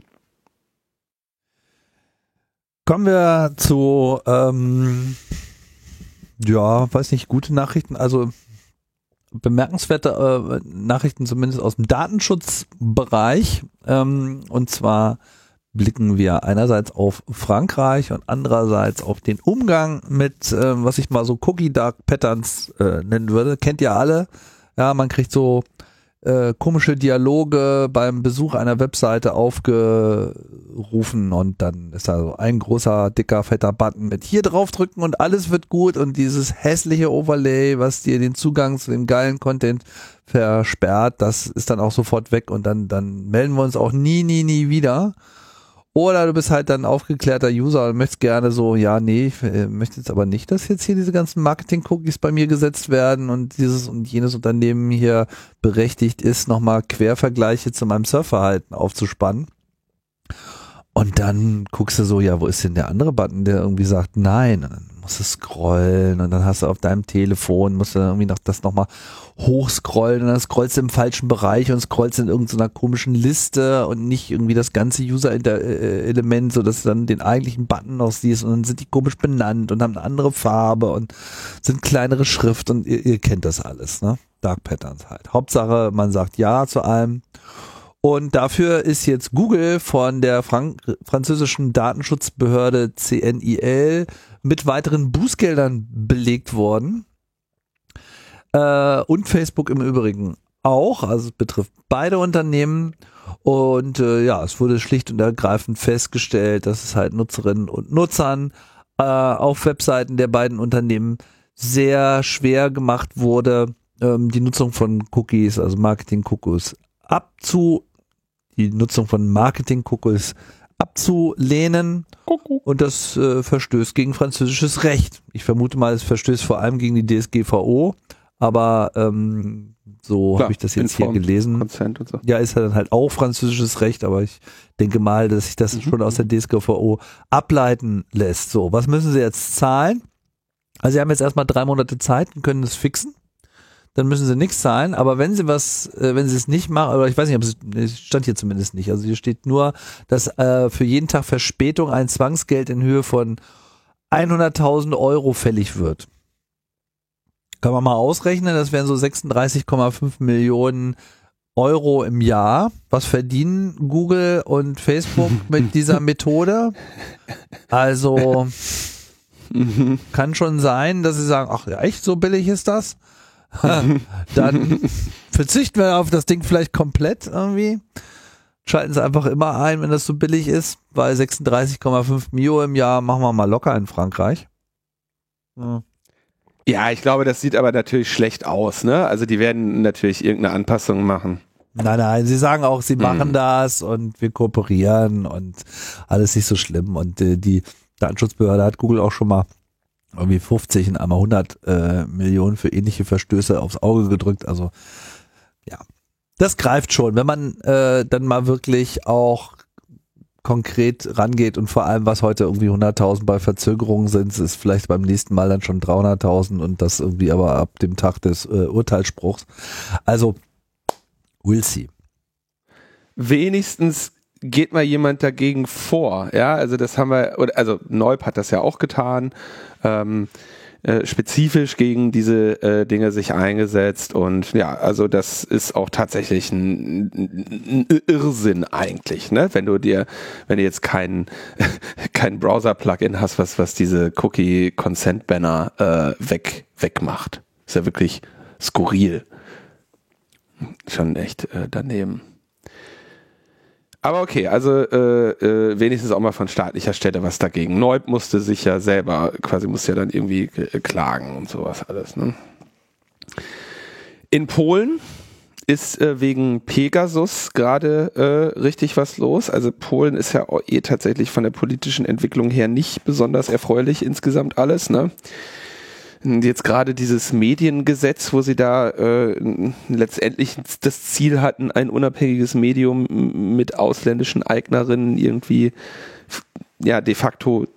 Kommen wir zu, ähm, ja, weiß nicht, gute Nachrichten. Also bemerkenswerte äh, Nachrichten zumindest aus dem Datenschutzbereich. Ähm, und zwar blicken wir einerseits auf Frankreich und andererseits auf den Umgang mit, äh, was ich mal so Cookie Dark Patterns äh, nennen würde. Kennt ihr alle? Ja, man kriegt so äh, komische Dialoge beim Besuch einer Webseite aufgerufen und dann ist da so ein großer, dicker, fetter Button mit hier draufdrücken und alles wird gut und dieses hässliche Overlay, was dir den Zugang zu dem geilen Content versperrt, das ist dann auch sofort weg und dann, dann melden wir uns auch nie, nie, nie wieder. Oder du bist halt dann aufgeklärter User und möchtest gerne so, ja, nee, ich äh, möchte jetzt aber nicht, dass jetzt hier diese ganzen Marketing-Cookies bei mir gesetzt werden und dieses und jenes Unternehmen hier berechtigt ist, nochmal Quervergleiche zu meinem Surfverhalten aufzuspannen. Und dann guckst du so, ja, wo ist denn der andere Button, der irgendwie sagt, nein, und dann musst du scrollen und dann hast du auf deinem Telefon, musst du irgendwie noch das nochmal hochscrollen und dann scrollst du im falschen Bereich und scrollst in irgendeiner komischen Liste und nicht irgendwie das ganze User-Element, so dass du dann den eigentlichen Button noch siehst und dann sind die komisch benannt und haben eine andere Farbe und sind kleinere Schrift und ihr, ihr kennt das alles, ne? Dark Patterns halt. Hauptsache, man sagt Ja zu allem. Und dafür ist jetzt Google von der Frank französischen Datenschutzbehörde CNIL mit weiteren Bußgeldern belegt worden. Äh, und Facebook im Übrigen auch. Also es betrifft beide Unternehmen. Und äh, ja, es wurde schlicht und ergreifend festgestellt, dass es halt Nutzerinnen und Nutzern äh, auf Webseiten der beiden Unternehmen sehr schwer gemacht wurde, ähm, die Nutzung von Cookies, also Marketing-Cookies abzu, die Nutzung von Marketing-Cookies abzulehnen. Und das äh, verstößt gegen französisches Recht. Ich vermute mal, es verstößt vor allem gegen die DSGVO, aber ähm, so habe ich das jetzt hier gelesen. So. Ja, ist ja dann halt auch französisches Recht, aber ich denke mal, dass sich das mhm. schon aus der DSGVO ableiten lässt. So, was müssen sie jetzt zahlen? Also sie haben jetzt erstmal drei Monate Zeit und können das fixen dann müssen sie nichts zahlen. Aber wenn sie was, äh, wenn sie es nicht machen, oder ich weiß nicht, ob es, stand hier zumindest nicht. Also hier steht nur, dass äh, für jeden Tag Verspätung ein Zwangsgeld in Höhe von 100.000 Euro fällig wird. Kann man mal ausrechnen, das wären so 36,5 Millionen Euro im Jahr. Was verdienen Google und Facebook mit dieser Methode? Also kann schon sein, dass sie sagen, ach ja, echt, so billig ist das? Dann verzichten wir auf das Ding vielleicht komplett irgendwie. Schalten sie einfach immer ein, wenn das so billig ist, weil 36,5 Mio im Jahr machen wir mal locker in Frankreich. Ja. Ja, ich glaube, das sieht aber natürlich schlecht aus, ne? Also die werden natürlich irgendeine Anpassung machen. Nein, nein, sie sagen auch, sie machen Hm. das und wir kooperieren und alles nicht so schlimm. Und äh, die Datenschutzbehörde hat Google auch schon mal irgendwie 50 und einmal 100 äh, Millionen für ähnliche Verstöße aufs Auge gedrückt. Also ja, das greift schon, wenn man äh, dann mal wirklich auch konkret rangeht und vor allem, was heute irgendwie 100.000 bei Verzögerungen sind, ist vielleicht beim nächsten Mal dann schon 300.000 und das irgendwie aber ab dem Tag des äh, Urteilsspruchs. Also, we'll see. wenigstens geht mal jemand dagegen vor. Ja, also das haben wir, also Neub hat das ja auch getan, ähm, äh, spezifisch gegen diese äh, Dinge sich eingesetzt und ja, also das ist auch tatsächlich ein, ein Irrsinn eigentlich, ne? Wenn du dir, wenn du jetzt kein kein Browser-Plugin hast, was was diese Cookie-Consent-Banner äh, weg wegmacht, ist ja wirklich skurril, schon echt äh, daneben. Aber okay, also äh, äh, wenigstens auch mal von staatlicher Stelle was dagegen. Neub musste sich ja selber, quasi musste ja dann irgendwie äh, klagen und sowas alles. Ne? In Polen ist äh, wegen Pegasus gerade äh, richtig was los. Also Polen ist ja eh tatsächlich von der politischen Entwicklung her nicht besonders erfreulich insgesamt alles. Ne? Jetzt gerade dieses Mediengesetz, wo sie da äh, letztendlich das Ziel hatten, ein unabhängiges Medium mit ausländischen Eignerinnen irgendwie ja de facto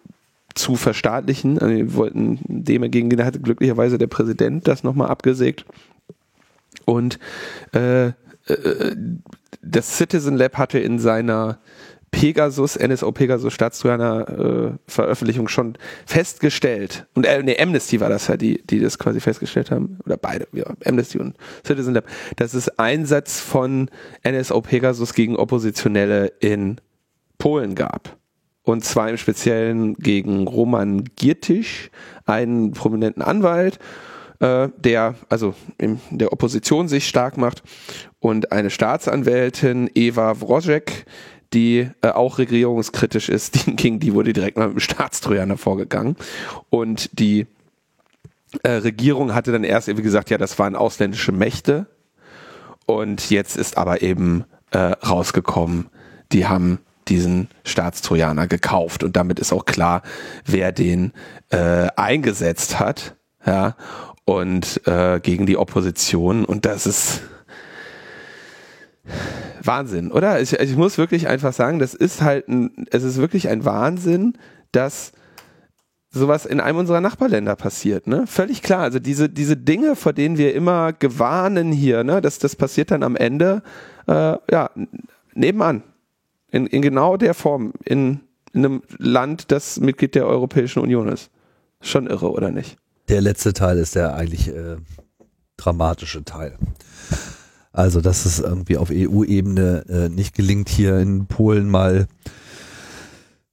zu verstaatlichen. Also wir wollten dem entgegen, hatte glücklicherweise der Präsident das nochmal abgesägt. Und äh, äh, das Citizen Lab hatte in seiner Pegasus, NSO Pegasus Staatstrojaner äh, Veröffentlichung schon festgestellt, und äh, nee, Amnesty war das ja, die, die das quasi festgestellt haben, oder beide, ja, Amnesty und Citizen Lab, dass es Einsatz von NSO Pegasus gegen Oppositionelle in Polen gab. Und zwar im Speziellen gegen Roman Giertisch, einen prominenten Anwalt, äh, der also in der Opposition sich stark macht, und eine Staatsanwältin, Eva Wrożek, die äh, auch regierungskritisch ist, die, gegen die wurde direkt mal mit dem Staatstrojaner vorgegangen. Und die äh, Regierung hatte dann erst irgendwie gesagt, ja, das waren ausländische Mächte. Und jetzt ist aber eben äh, rausgekommen, die haben diesen Staatstrojaner gekauft und damit ist auch klar, wer den äh, eingesetzt hat, ja, und äh, gegen die Opposition und das ist Wahnsinn, oder? Ich, ich muss wirklich einfach sagen, das ist halt ein, es ist wirklich ein Wahnsinn, dass sowas in einem unserer Nachbarländer passiert, ne? Völlig klar. Also diese, diese Dinge, vor denen wir immer gewarnen hier, ne, dass das passiert dann am Ende, äh, ja, nebenan. In, in genau der Form, in, in einem Land, das Mitglied der Europäischen Union ist. Schon irre, oder nicht? Der letzte Teil ist der eigentlich äh, dramatische Teil. Also, dass es irgendwie auf EU-Ebene äh, nicht gelingt, hier in Polen mal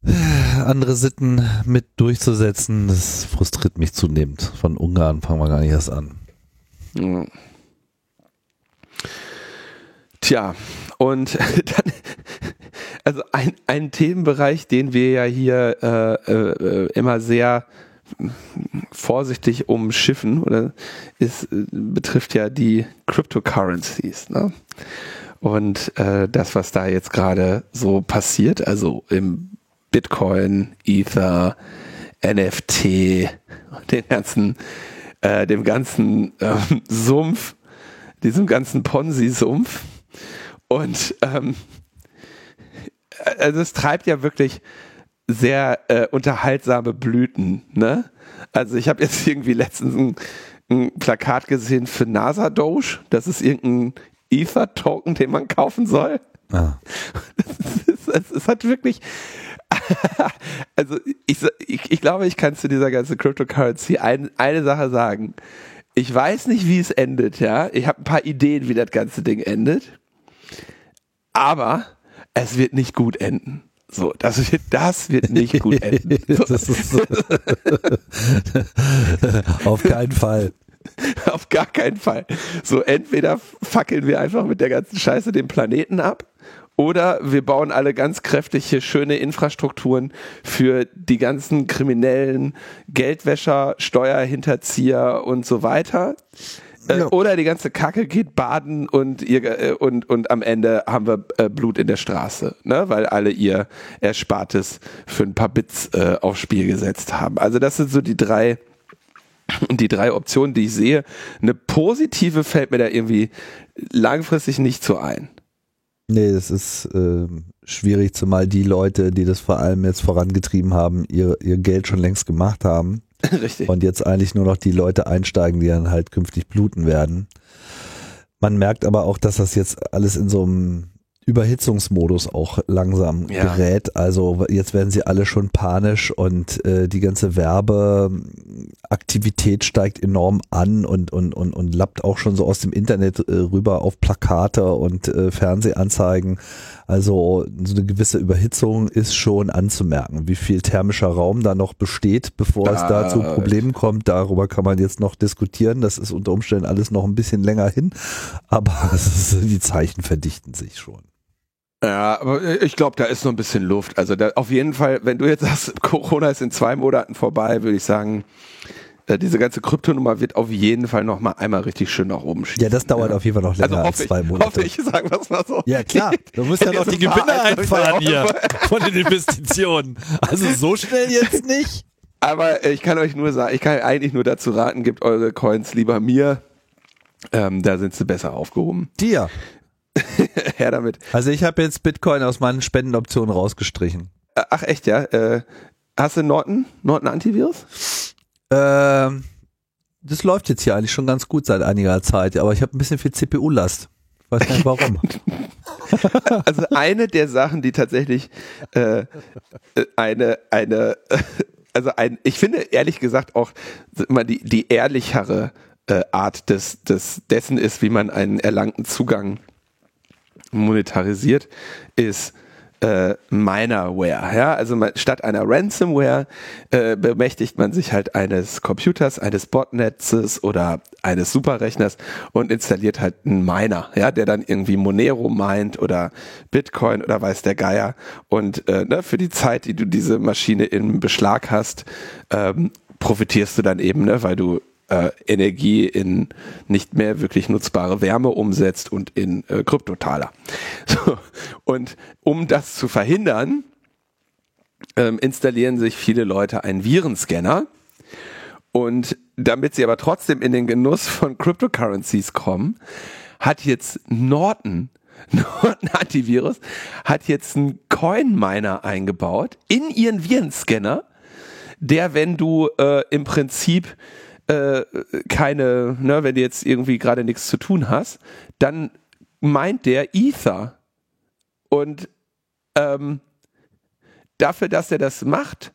äh, andere Sitten mit durchzusetzen, das frustriert mich zunehmend. Von Ungarn fangen wir gar nicht erst an. Ja. Tja, und dann, also ein, ein Themenbereich, den wir ja hier äh, äh, immer sehr vorsichtig umschiffen, oder ist, äh, betrifft ja die Cryptocurrencies. Ne? Und äh, das, was da jetzt gerade so passiert, also im Bitcoin, Ether, NFT, den ganzen, äh, dem ganzen ähm, Sumpf, diesem ganzen Ponzi-Sumpf. Und ähm, also es treibt ja wirklich sehr äh, unterhaltsame Blüten. Ne? Also ich habe jetzt irgendwie letztens ein, ein Plakat gesehen für NASA Doge. Das ist irgendein Ether-Token, den man kaufen soll. Ah. Es, hat wirklich, also ich, ich, ich glaube, ich kann zu dieser ganzen Cryptocurrency ein, eine Sache sagen. Ich weiß nicht, wie es endet, ja. Ich habe ein paar Ideen, wie das ganze Ding endet. Aber es wird nicht gut enden. So, das wird, das wird nicht gut enden. So. Auf keinen Fall. Auf gar keinen Fall. So, entweder fackeln wir einfach mit der ganzen Scheiße den Planeten ab oder wir bauen alle ganz kräftige, schöne Infrastrukturen für die ganzen kriminellen Geldwäscher, Steuerhinterzieher und so weiter. Äh, Ja. Oder die ganze Kacke geht baden und, ihr, äh, und, und am Ende haben wir äh, Blut in der Straße, ne? weil alle ihr Erspartes für ein paar Bits äh, aufs Spiel gesetzt haben. Also das sind so die drei, die drei Optionen, die ich sehe. Eine positive fällt mir da irgendwie langfristig nicht so ein. Nee, das ist ähm, schwierig, zumal die Leute, die das vor allem jetzt vorangetrieben haben, ihr, ihr Geld schon längst gemacht haben Richtig. und jetzt eigentlich nur noch die Leute einsteigen, die dann halt künftig bluten werden. Man merkt aber auch, dass das jetzt alles in so einem Überhitzungsmodus auch langsam Ja. gerät. Also jetzt werden sie alle schon panisch und äh, die ganze Werbeaktivität steigt enorm an und, und, und, und lappt auch schon so aus dem Internet äh, rüber auf Plakate und äh, Fernsehanzeigen. Also so eine gewisse Überhitzung ist schon anzumerken. Wie viel thermischer Raum da noch besteht, bevor es da zu Da- Problemen kommt, darüber kann man jetzt noch diskutieren. Das ist unter Umständen alles noch ein bisschen länger hin, aber ist, die Zeichen verdichten sich schon. Ja, aber ich glaube, da ist noch ein bisschen Luft. Also da, auf jeden Fall, wenn du jetzt sagst, Corona ist in zwei Monaten vorbei, würde ich sagen, äh, diese ganze Kryptonummer wird auf jeden Fall noch mal einmal richtig schön nach oben schießen. Ja, das dauert auf jeden Fall noch länger also als zwei ich, Monate. hoffe ich, sagen wir es mal so. Ja klar, du musst ja noch die Gewinne Alter, einfahren hier von den Investitionen. Also so schnell jetzt nicht. Aber ich kann euch nur sagen, ich kann eigentlich nur dazu raten, gebt eure Coins lieber mir. Ähm, da sind sie besser aufgehoben. Dir. Her damit. Also ich habe jetzt Bitcoin aus meinen Spendenoptionen rausgestrichen. Ach echt, ja? Äh, hast du Norton? Norton Antivirus? Ähm, das läuft jetzt hier eigentlich schon ganz gut seit einiger Zeit, aber ich habe ein bisschen viel CPU-Last. Ich weiß nicht warum. Also eine der Sachen, die tatsächlich äh, äh, eine, eine, äh, also ein, ich finde ehrlich gesagt auch immer die, die ehrlichere äh, Art des, des, dessen ist, wie man einen erlangten Zugang monetarisiert, ist äh, Minerware. Ja? Also man, statt einer Ransomware äh, bemächtigt man sich halt eines Computers, eines Botnetzes oder eines Superrechners und installiert halt einen Miner, ja, der dann irgendwie Monero meint oder Bitcoin oder weiß der Geier. Und äh, ne, für die Zeit, die du diese Maschine im Beschlag hast, ähm, profitierst du dann eben, ne, weil du äh, Energie in nicht mehr wirklich nutzbare Wärme umsetzt und in äh, Kryptotaler. So. Und um das zu verhindern, ähm, installieren sich viele Leute einen Virenscanner. Und damit sie aber trotzdem in den Genuss von Cryptocurrencies kommen, hat jetzt Norton, Norton Antivirus, hat jetzt einen Coin-Miner eingebaut in ihren Virenscanner, der, wenn du äh, im Prinzip äh, keine, ne, wenn du jetzt irgendwie gerade nichts zu tun hast, dann meint der Ether. Und ähm, dafür, dass er das macht,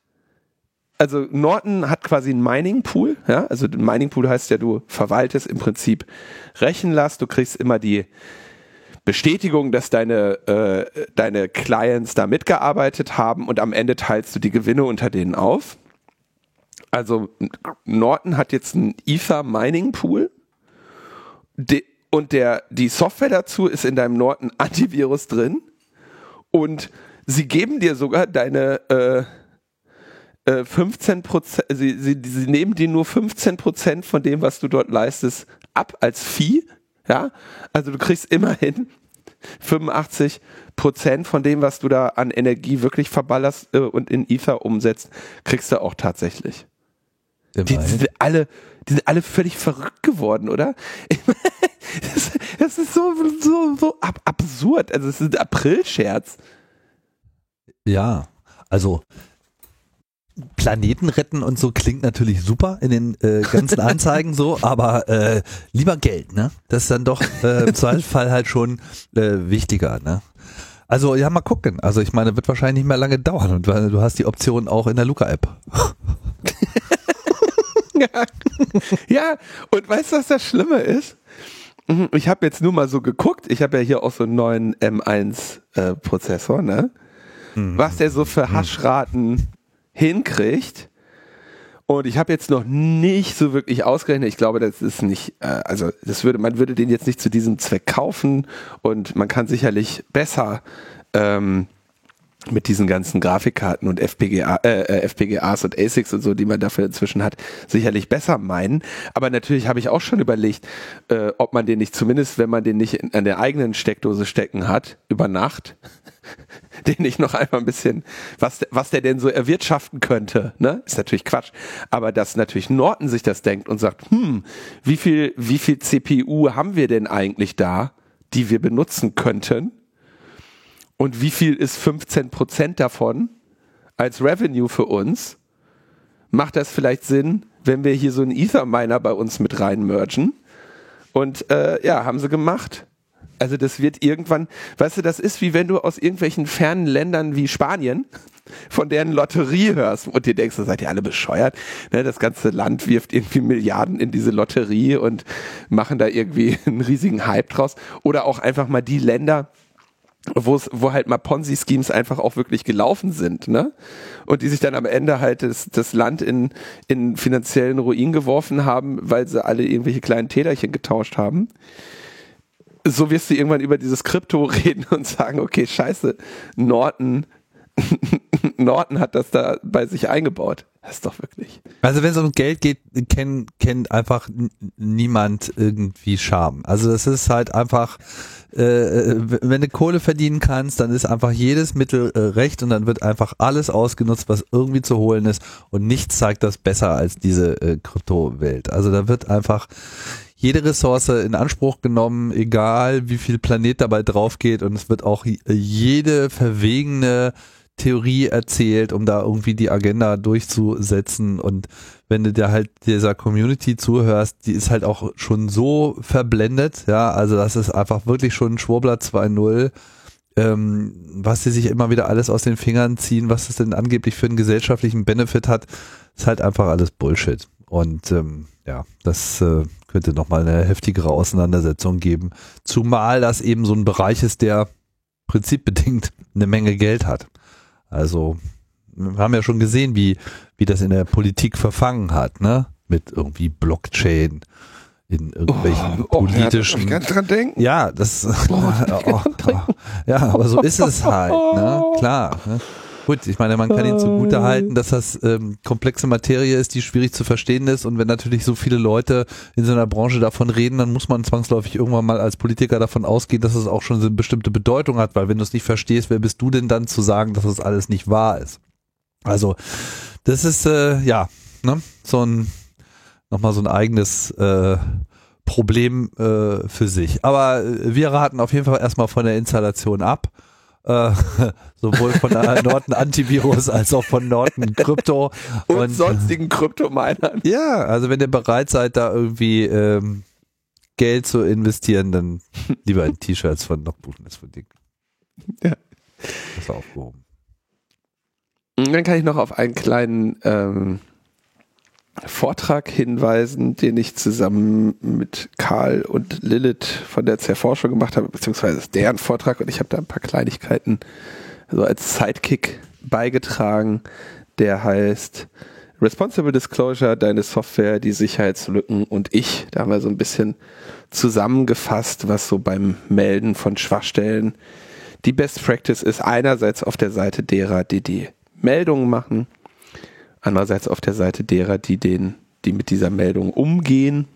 also Norton hat quasi einen Mining Pool, ja, also Mining Pool heißt ja, du verwaltest im Prinzip Rechenlast, du kriegst immer die Bestätigung, dass deine, äh, deine Clients da mitgearbeitet haben und am Ende teilst du die Gewinne unter denen auf. Also Norton hat jetzt einen Ether Mining Pool de, und der, die Software dazu ist in deinem Norton Antivirus drin und sie geben dir sogar deine äh, äh, 15 Prozent, sie, sie, sie nehmen dir nur 15 Prozent von dem, was du dort leistest, ab als Fee. Ja, also du kriegst immerhin 85 Prozent von dem, was du da an Energie wirklich verballerst äh, und in Ether umsetzt, kriegst du auch tatsächlich. Die, die, sind alle, die sind alle völlig verrückt geworden, oder? Das, das ist so, so, so ab, absurd. Also es ist ein Aprilscherz. Ja, also Planeten retten und so klingt natürlich super in den äh, ganzen Anzeigen so, aber äh, lieber Geld, ne? Das ist dann doch äh, im Zweifelsfall halt schon äh, wichtiger, ne? Also ja, mal gucken. Also ich meine, wird wahrscheinlich nicht mehr lange dauern und weil du hast die Option auch in der Luca-App. Ja. ja, und weißt du, was das Schlimme ist? Mhm, Ich habe jetzt nur mal so geguckt. Ich habe ja hier auch so einen neuen M1-Prozessor, ne? Was der so für Haschraten hinkriegt. Und ich habe jetzt noch nicht so wirklich ausgerechnet. Ich glaube, das ist nicht, äh, also das würde, man würde den jetzt nicht zu diesem Zweck kaufen und man kann sicherlich besser ähm, mit diesen ganzen Grafikkarten und FPGA, äh, äh, FPGAs und ASICs und so, die man dafür inzwischen hat, sicherlich besser meinen. Aber natürlich habe ich auch schon überlegt, äh, ob man den nicht zumindest, wenn man den nicht in, an der eigenen Steckdose stecken hat, über Nacht, den nicht noch einmal ein bisschen, was, was der denn so erwirtschaften könnte, ne? Ist natürlich Quatsch. Aber dass natürlich Norton sich das denkt und sagt, hm, wie viel, wie viel CPU haben wir denn eigentlich da, die wir benutzen könnten? Und wie viel ist 15% davon als Revenue für uns? Macht das vielleicht Sinn, wenn wir hier so einen Ether-Miner bei uns mit reinmergen? Und äh, ja, haben sie gemacht. Also das wird irgendwann, weißt du, das ist wie wenn du aus irgendwelchen fernen Ländern wie Spanien von deren Lotterie hörst und dir denkst, seid ihr alle bescheuert? Ne, das ganze Land wirft irgendwie Milliarden in diese Lotterie und machen da irgendwie einen riesigen Hype draus. Oder auch einfach mal die Länder, wo es, wo halt mal Ponzi-Schemes einfach auch wirklich gelaufen sind, ne? Und die sich dann am Ende halt das, das Land in, in finanziellen Ruin geworfen haben, weil sie alle irgendwelche kleinen Täterchen getauscht haben. So wirst du irgendwann über dieses Krypto reden und sagen, okay, scheiße, Norton, Norton hat das da bei sich eingebaut. Das ist doch wirklich. Also wenn es um Geld geht, kennt, kennt einfach niemand irgendwie Scham. Also das ist halt einfach, äh, äh, wenn du Kohle verdienen kannst, dann ist einfach jedes Mittel äh, recht und dann wird einfach alles ausgenutzt, was irgendwie zu holen ist und nichts zeigt das besser als diese äh, Kryptowelt. Also da wird einfach jede Ressource in Anspruch genommen, egal wie viel Planet dabei drauf geht und es wird auch j- jede verwegene Theorie erzählt, um da irgendwie die Agenda durchzusetzen und wenn du dir halt dieser Community zuhörst, die ist halt auch schon so verblendet, ja, also das ist einfach wirklich schon Schwurbler 2.0, ähm, was sie sich immer wieder alles aus den Fingern ziehen, was es denn angeblich für einen gesellschaftlichen Benefit hat, ist halt einfach alles Bullshit. Und ähm, ja, das äh, könnte nochmal eine heftigere Auseinandersetzung geben. Zumal das eben so ein Bereich ist, der prinzipbedingt eine Menge Geld hat. Also wir haben ja schon gesehen, wie, wie das in der Politik verfangen hat, ne? Mit irgendwie Blockchain in irgendwelchen Oh, ja, politischen. gar nicht dran denken. Ja, das. oh, ja, aber so ist es halt, ne? Klar. Ne? Gut, ich meine, man kann ihn zugute halten, dass das ähm, komplexe Materie ist, die schwierig zu verstehen ist. Und wenn natürlich so viele Leute in so einer Branche davon reden, dann muss man zwangsläufig irgendwann mal als Politiker davon ausgehen, dass es auch schon so eine bestimmte Bedeutung hat, weil wenn du es nicht verstehst, wer bist du denn dann zu sagen, dass das alles nicht wahr ist? Also, das ist äh, ja ne, so ein nochmal so ein eigenes äh, Problem äh, für sich. Aber äh, wir raten auf jeden Fall erstmal von der Installation ab. Äh, sowohl von Norton Antivirus als auch von Norton Krypto. Und, sonstigen Kryptominern. Ja, also wenn ihr bereit seid, da irgendwie ähm, Geld zu investieren, dann lieber in T-Shirts von noch buchen, ist für dick. Ja. Das ist aufgehoben. Und Dann kann ich noch auf einen kleinen ähm, Vortrag hinweisen, den ich zusammen mit Karl und Lilith von der Zerforschung gemacht habe, beziehungsweise deren Vortrag und ich habe da ein paar Kleinigkeiten so als Sidekick beigetragen, der heißt Responsible Disclosure, deine Software, die Sicherheitslücken und ich. Da haben wir so ein bisschen zusammengefasst, was so beim Melden von Schwachstellen die Best Practice ist. Einerseits auf der Seite derer, die die Meldungen machen, andererseits auf der Seite derer, die den, die mit dieser Meldung umgehen.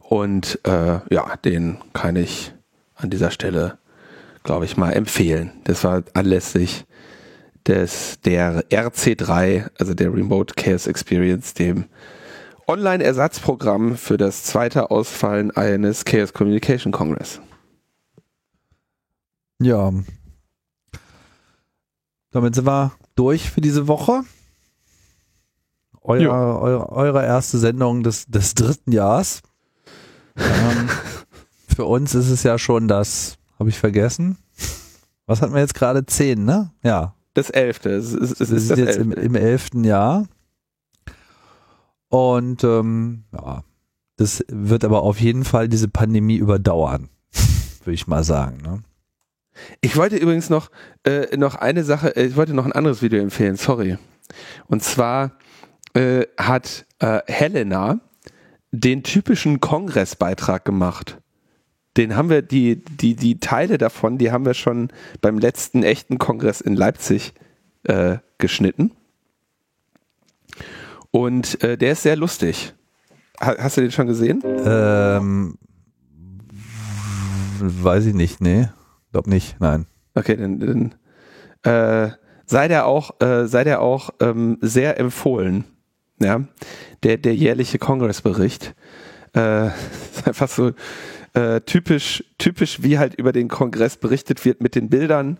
Und äh, ja, den kann ich an dieser Stelle, glaube ich, mal empfehlen. Das war anlässlich des der RC3, also der Remote Chaos Experience, dem Online-Ersatzprogramm für das zweite Ausfallen eines Chaos Communication Congress. Ja. Damit sind wir durch für diese Woche. Euer, eure, eure erste Sendung des, des dritten Jahres. ähm, für uns ist es ja schon das, habe ich vergessen. Was hatten wir jetzt gerade? Zehn, ne? Ja. Das elfte. Es ist, es Wir sind jetzt im, elfte. im elften Jahr. Und ähm, ja, Das wird aber auf jeden Fall diese Pandemie überdauern, würde ich mal sagen. Ne? Ich wollte übrigens noch, äh, noch eine Sache, äh, ich wollte noch ein anderes Video empfehlen, sorry. Und zwar äh, hat äh, Helena den typischen Kongressbeitrag gemacht. Den haben wir, die, die, die Teile davon, die haben wir schon beim letzten echten Kongress in Leipzig äh, geschnitten. Und äh, der ist sehr lustig. Ha hast du den schon gesehen? Ähm, weiß ich nicht, nee. Glaub nicht, nein. Okay, dann, dann äh, sei der auch, äh, sei der auch ähm, sehr empfohlen. Ja, der, der jährliche Kongressbericht. Äh, ist einfach so äh, typisch, typisch, wie halt über den Kongress berichtet wird mit den Bildern.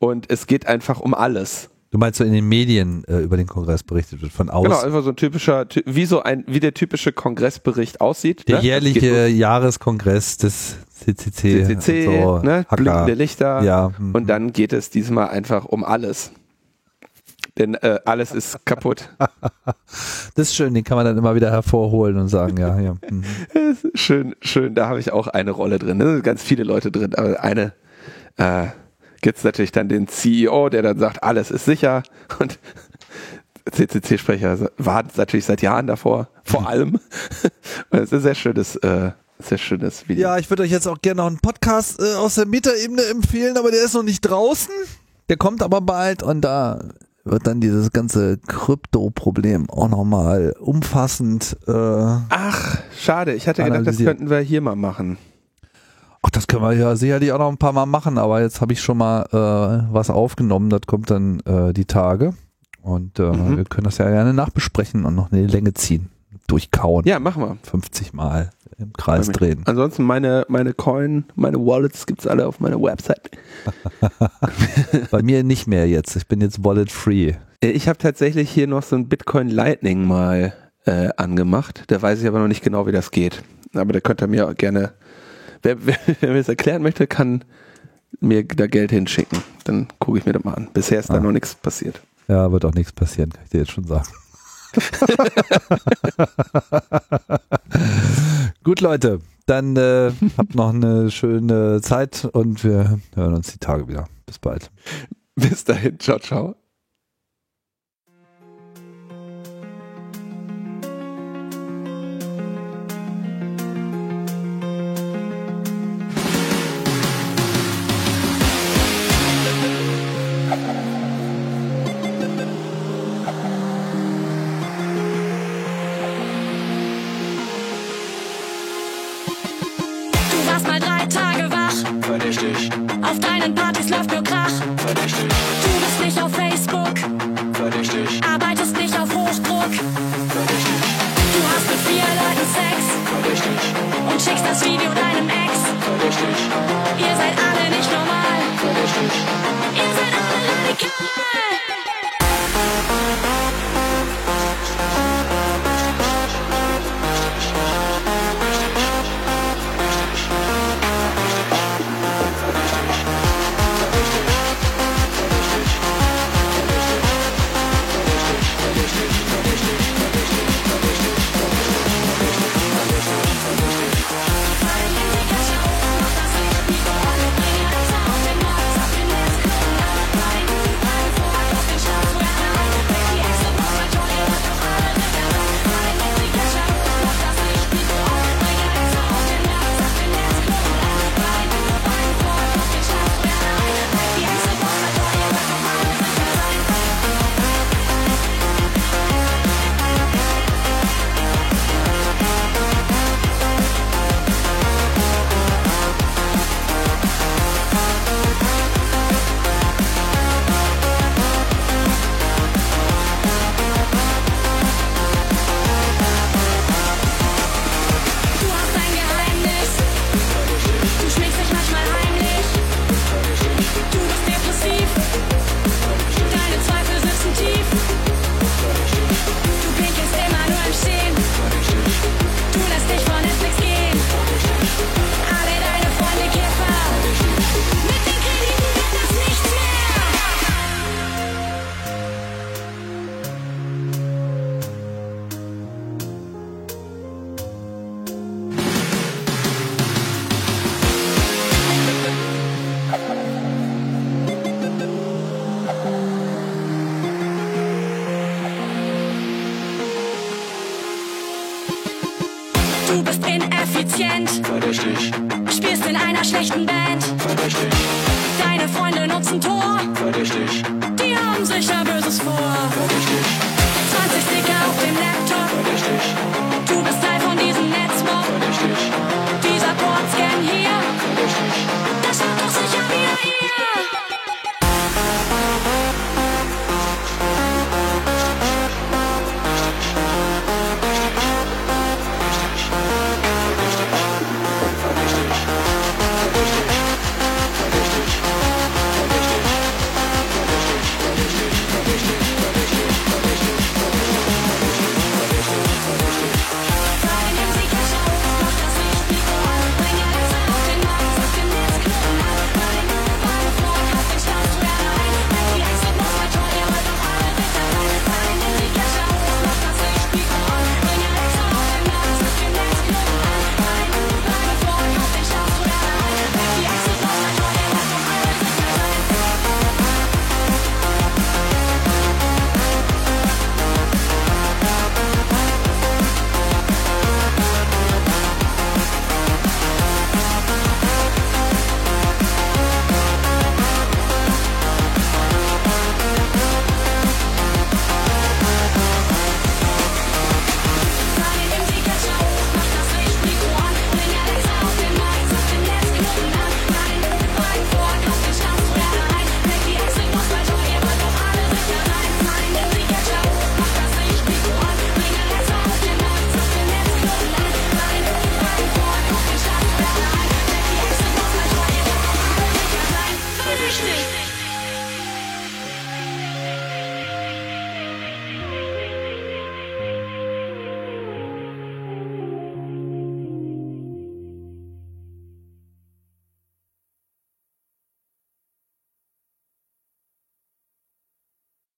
Und es geht einfach um alles. Du meinst so in den Medien äh, über den Kongress berichtet wird, von außen. Genau, einfach so ein typischer, ty- wie so ein, wie der typische Kongressbericht aussieht. Der ne? Jährliche Jahreskongress des CCC. CCC, so, ne, blinkende Lichter. Ja. mhm. Und dann geht es diesmal einfach um alles. Denn äh, alles ist kaputt. Das ist schön, den kann man dann immer wieder hervorholen und sagen, ja, ja. mhm. schön, schön, da habe ich auch eine Rolle drin. Da sind ganz viele Leute drin, aber eine äh, gibt es natürlich dann den CEO, der dann sagt, alles ist sicher. Und CCC-Sprecher wartet natürlich seit Jahren davor, vor allem. Es ist ein sehr schönes, äh, sehr schönes Video. Ja, ich würde euch jetzt auch gerne noch einen Podcast äh, aus der Metaebene empfehlen, aber der ist noch nicht draußen. Der kommt aber bald und da wird dann dieses ganze Krypto-Problem auch nochmal umfassend. Äh, ach, schade. Ich hatte gedacht, das könnten wir hier mal machen. Das können wir ja sicherlich auch noch ein paar Mal machen, aber jetzt habe ich schon mal äh, was aufgenommen. Das kommt dann äh, die Tage. Und äh, Mhm. wir können das ja gerne nachbesprechen und noch eine Länge ziehen. Durchkauen. Ja, machen wir. 50 Mal im Kreis drehen. Ansonsten meine, meine Coin, meine Wallets gibt's alle auf meiner Website. Bei mir nicht mehr jetzt. Ich bin jetzt wallet-free. Äh, Ich habe tatsächlich hier noch so ein Bitcoin Lightning mal äh, angemacht. Da weiß ich aber noch nicht genau, wie das geht. Aber da könnt ihr mir auch gerne, wer, wer, wer mir das erklären möchte, kann mir da Geld hinschicken. Dann gucke ich mir das mal an. Bisher ist da Ah. noch nichts passiert. Ja, wird auch nichts passieren, kann ich dir jetzt schon sagen. Gut, Leute, dann äh, habt noch eine schöne Zeit und wir hören uns die Tage wieder. Bis bald. Bis dahin, ciao, ciao. Das Video deinem Ex. verdächtig, Ihr seid alle nicht normal. verdächtig. Ihr seid alle radikal.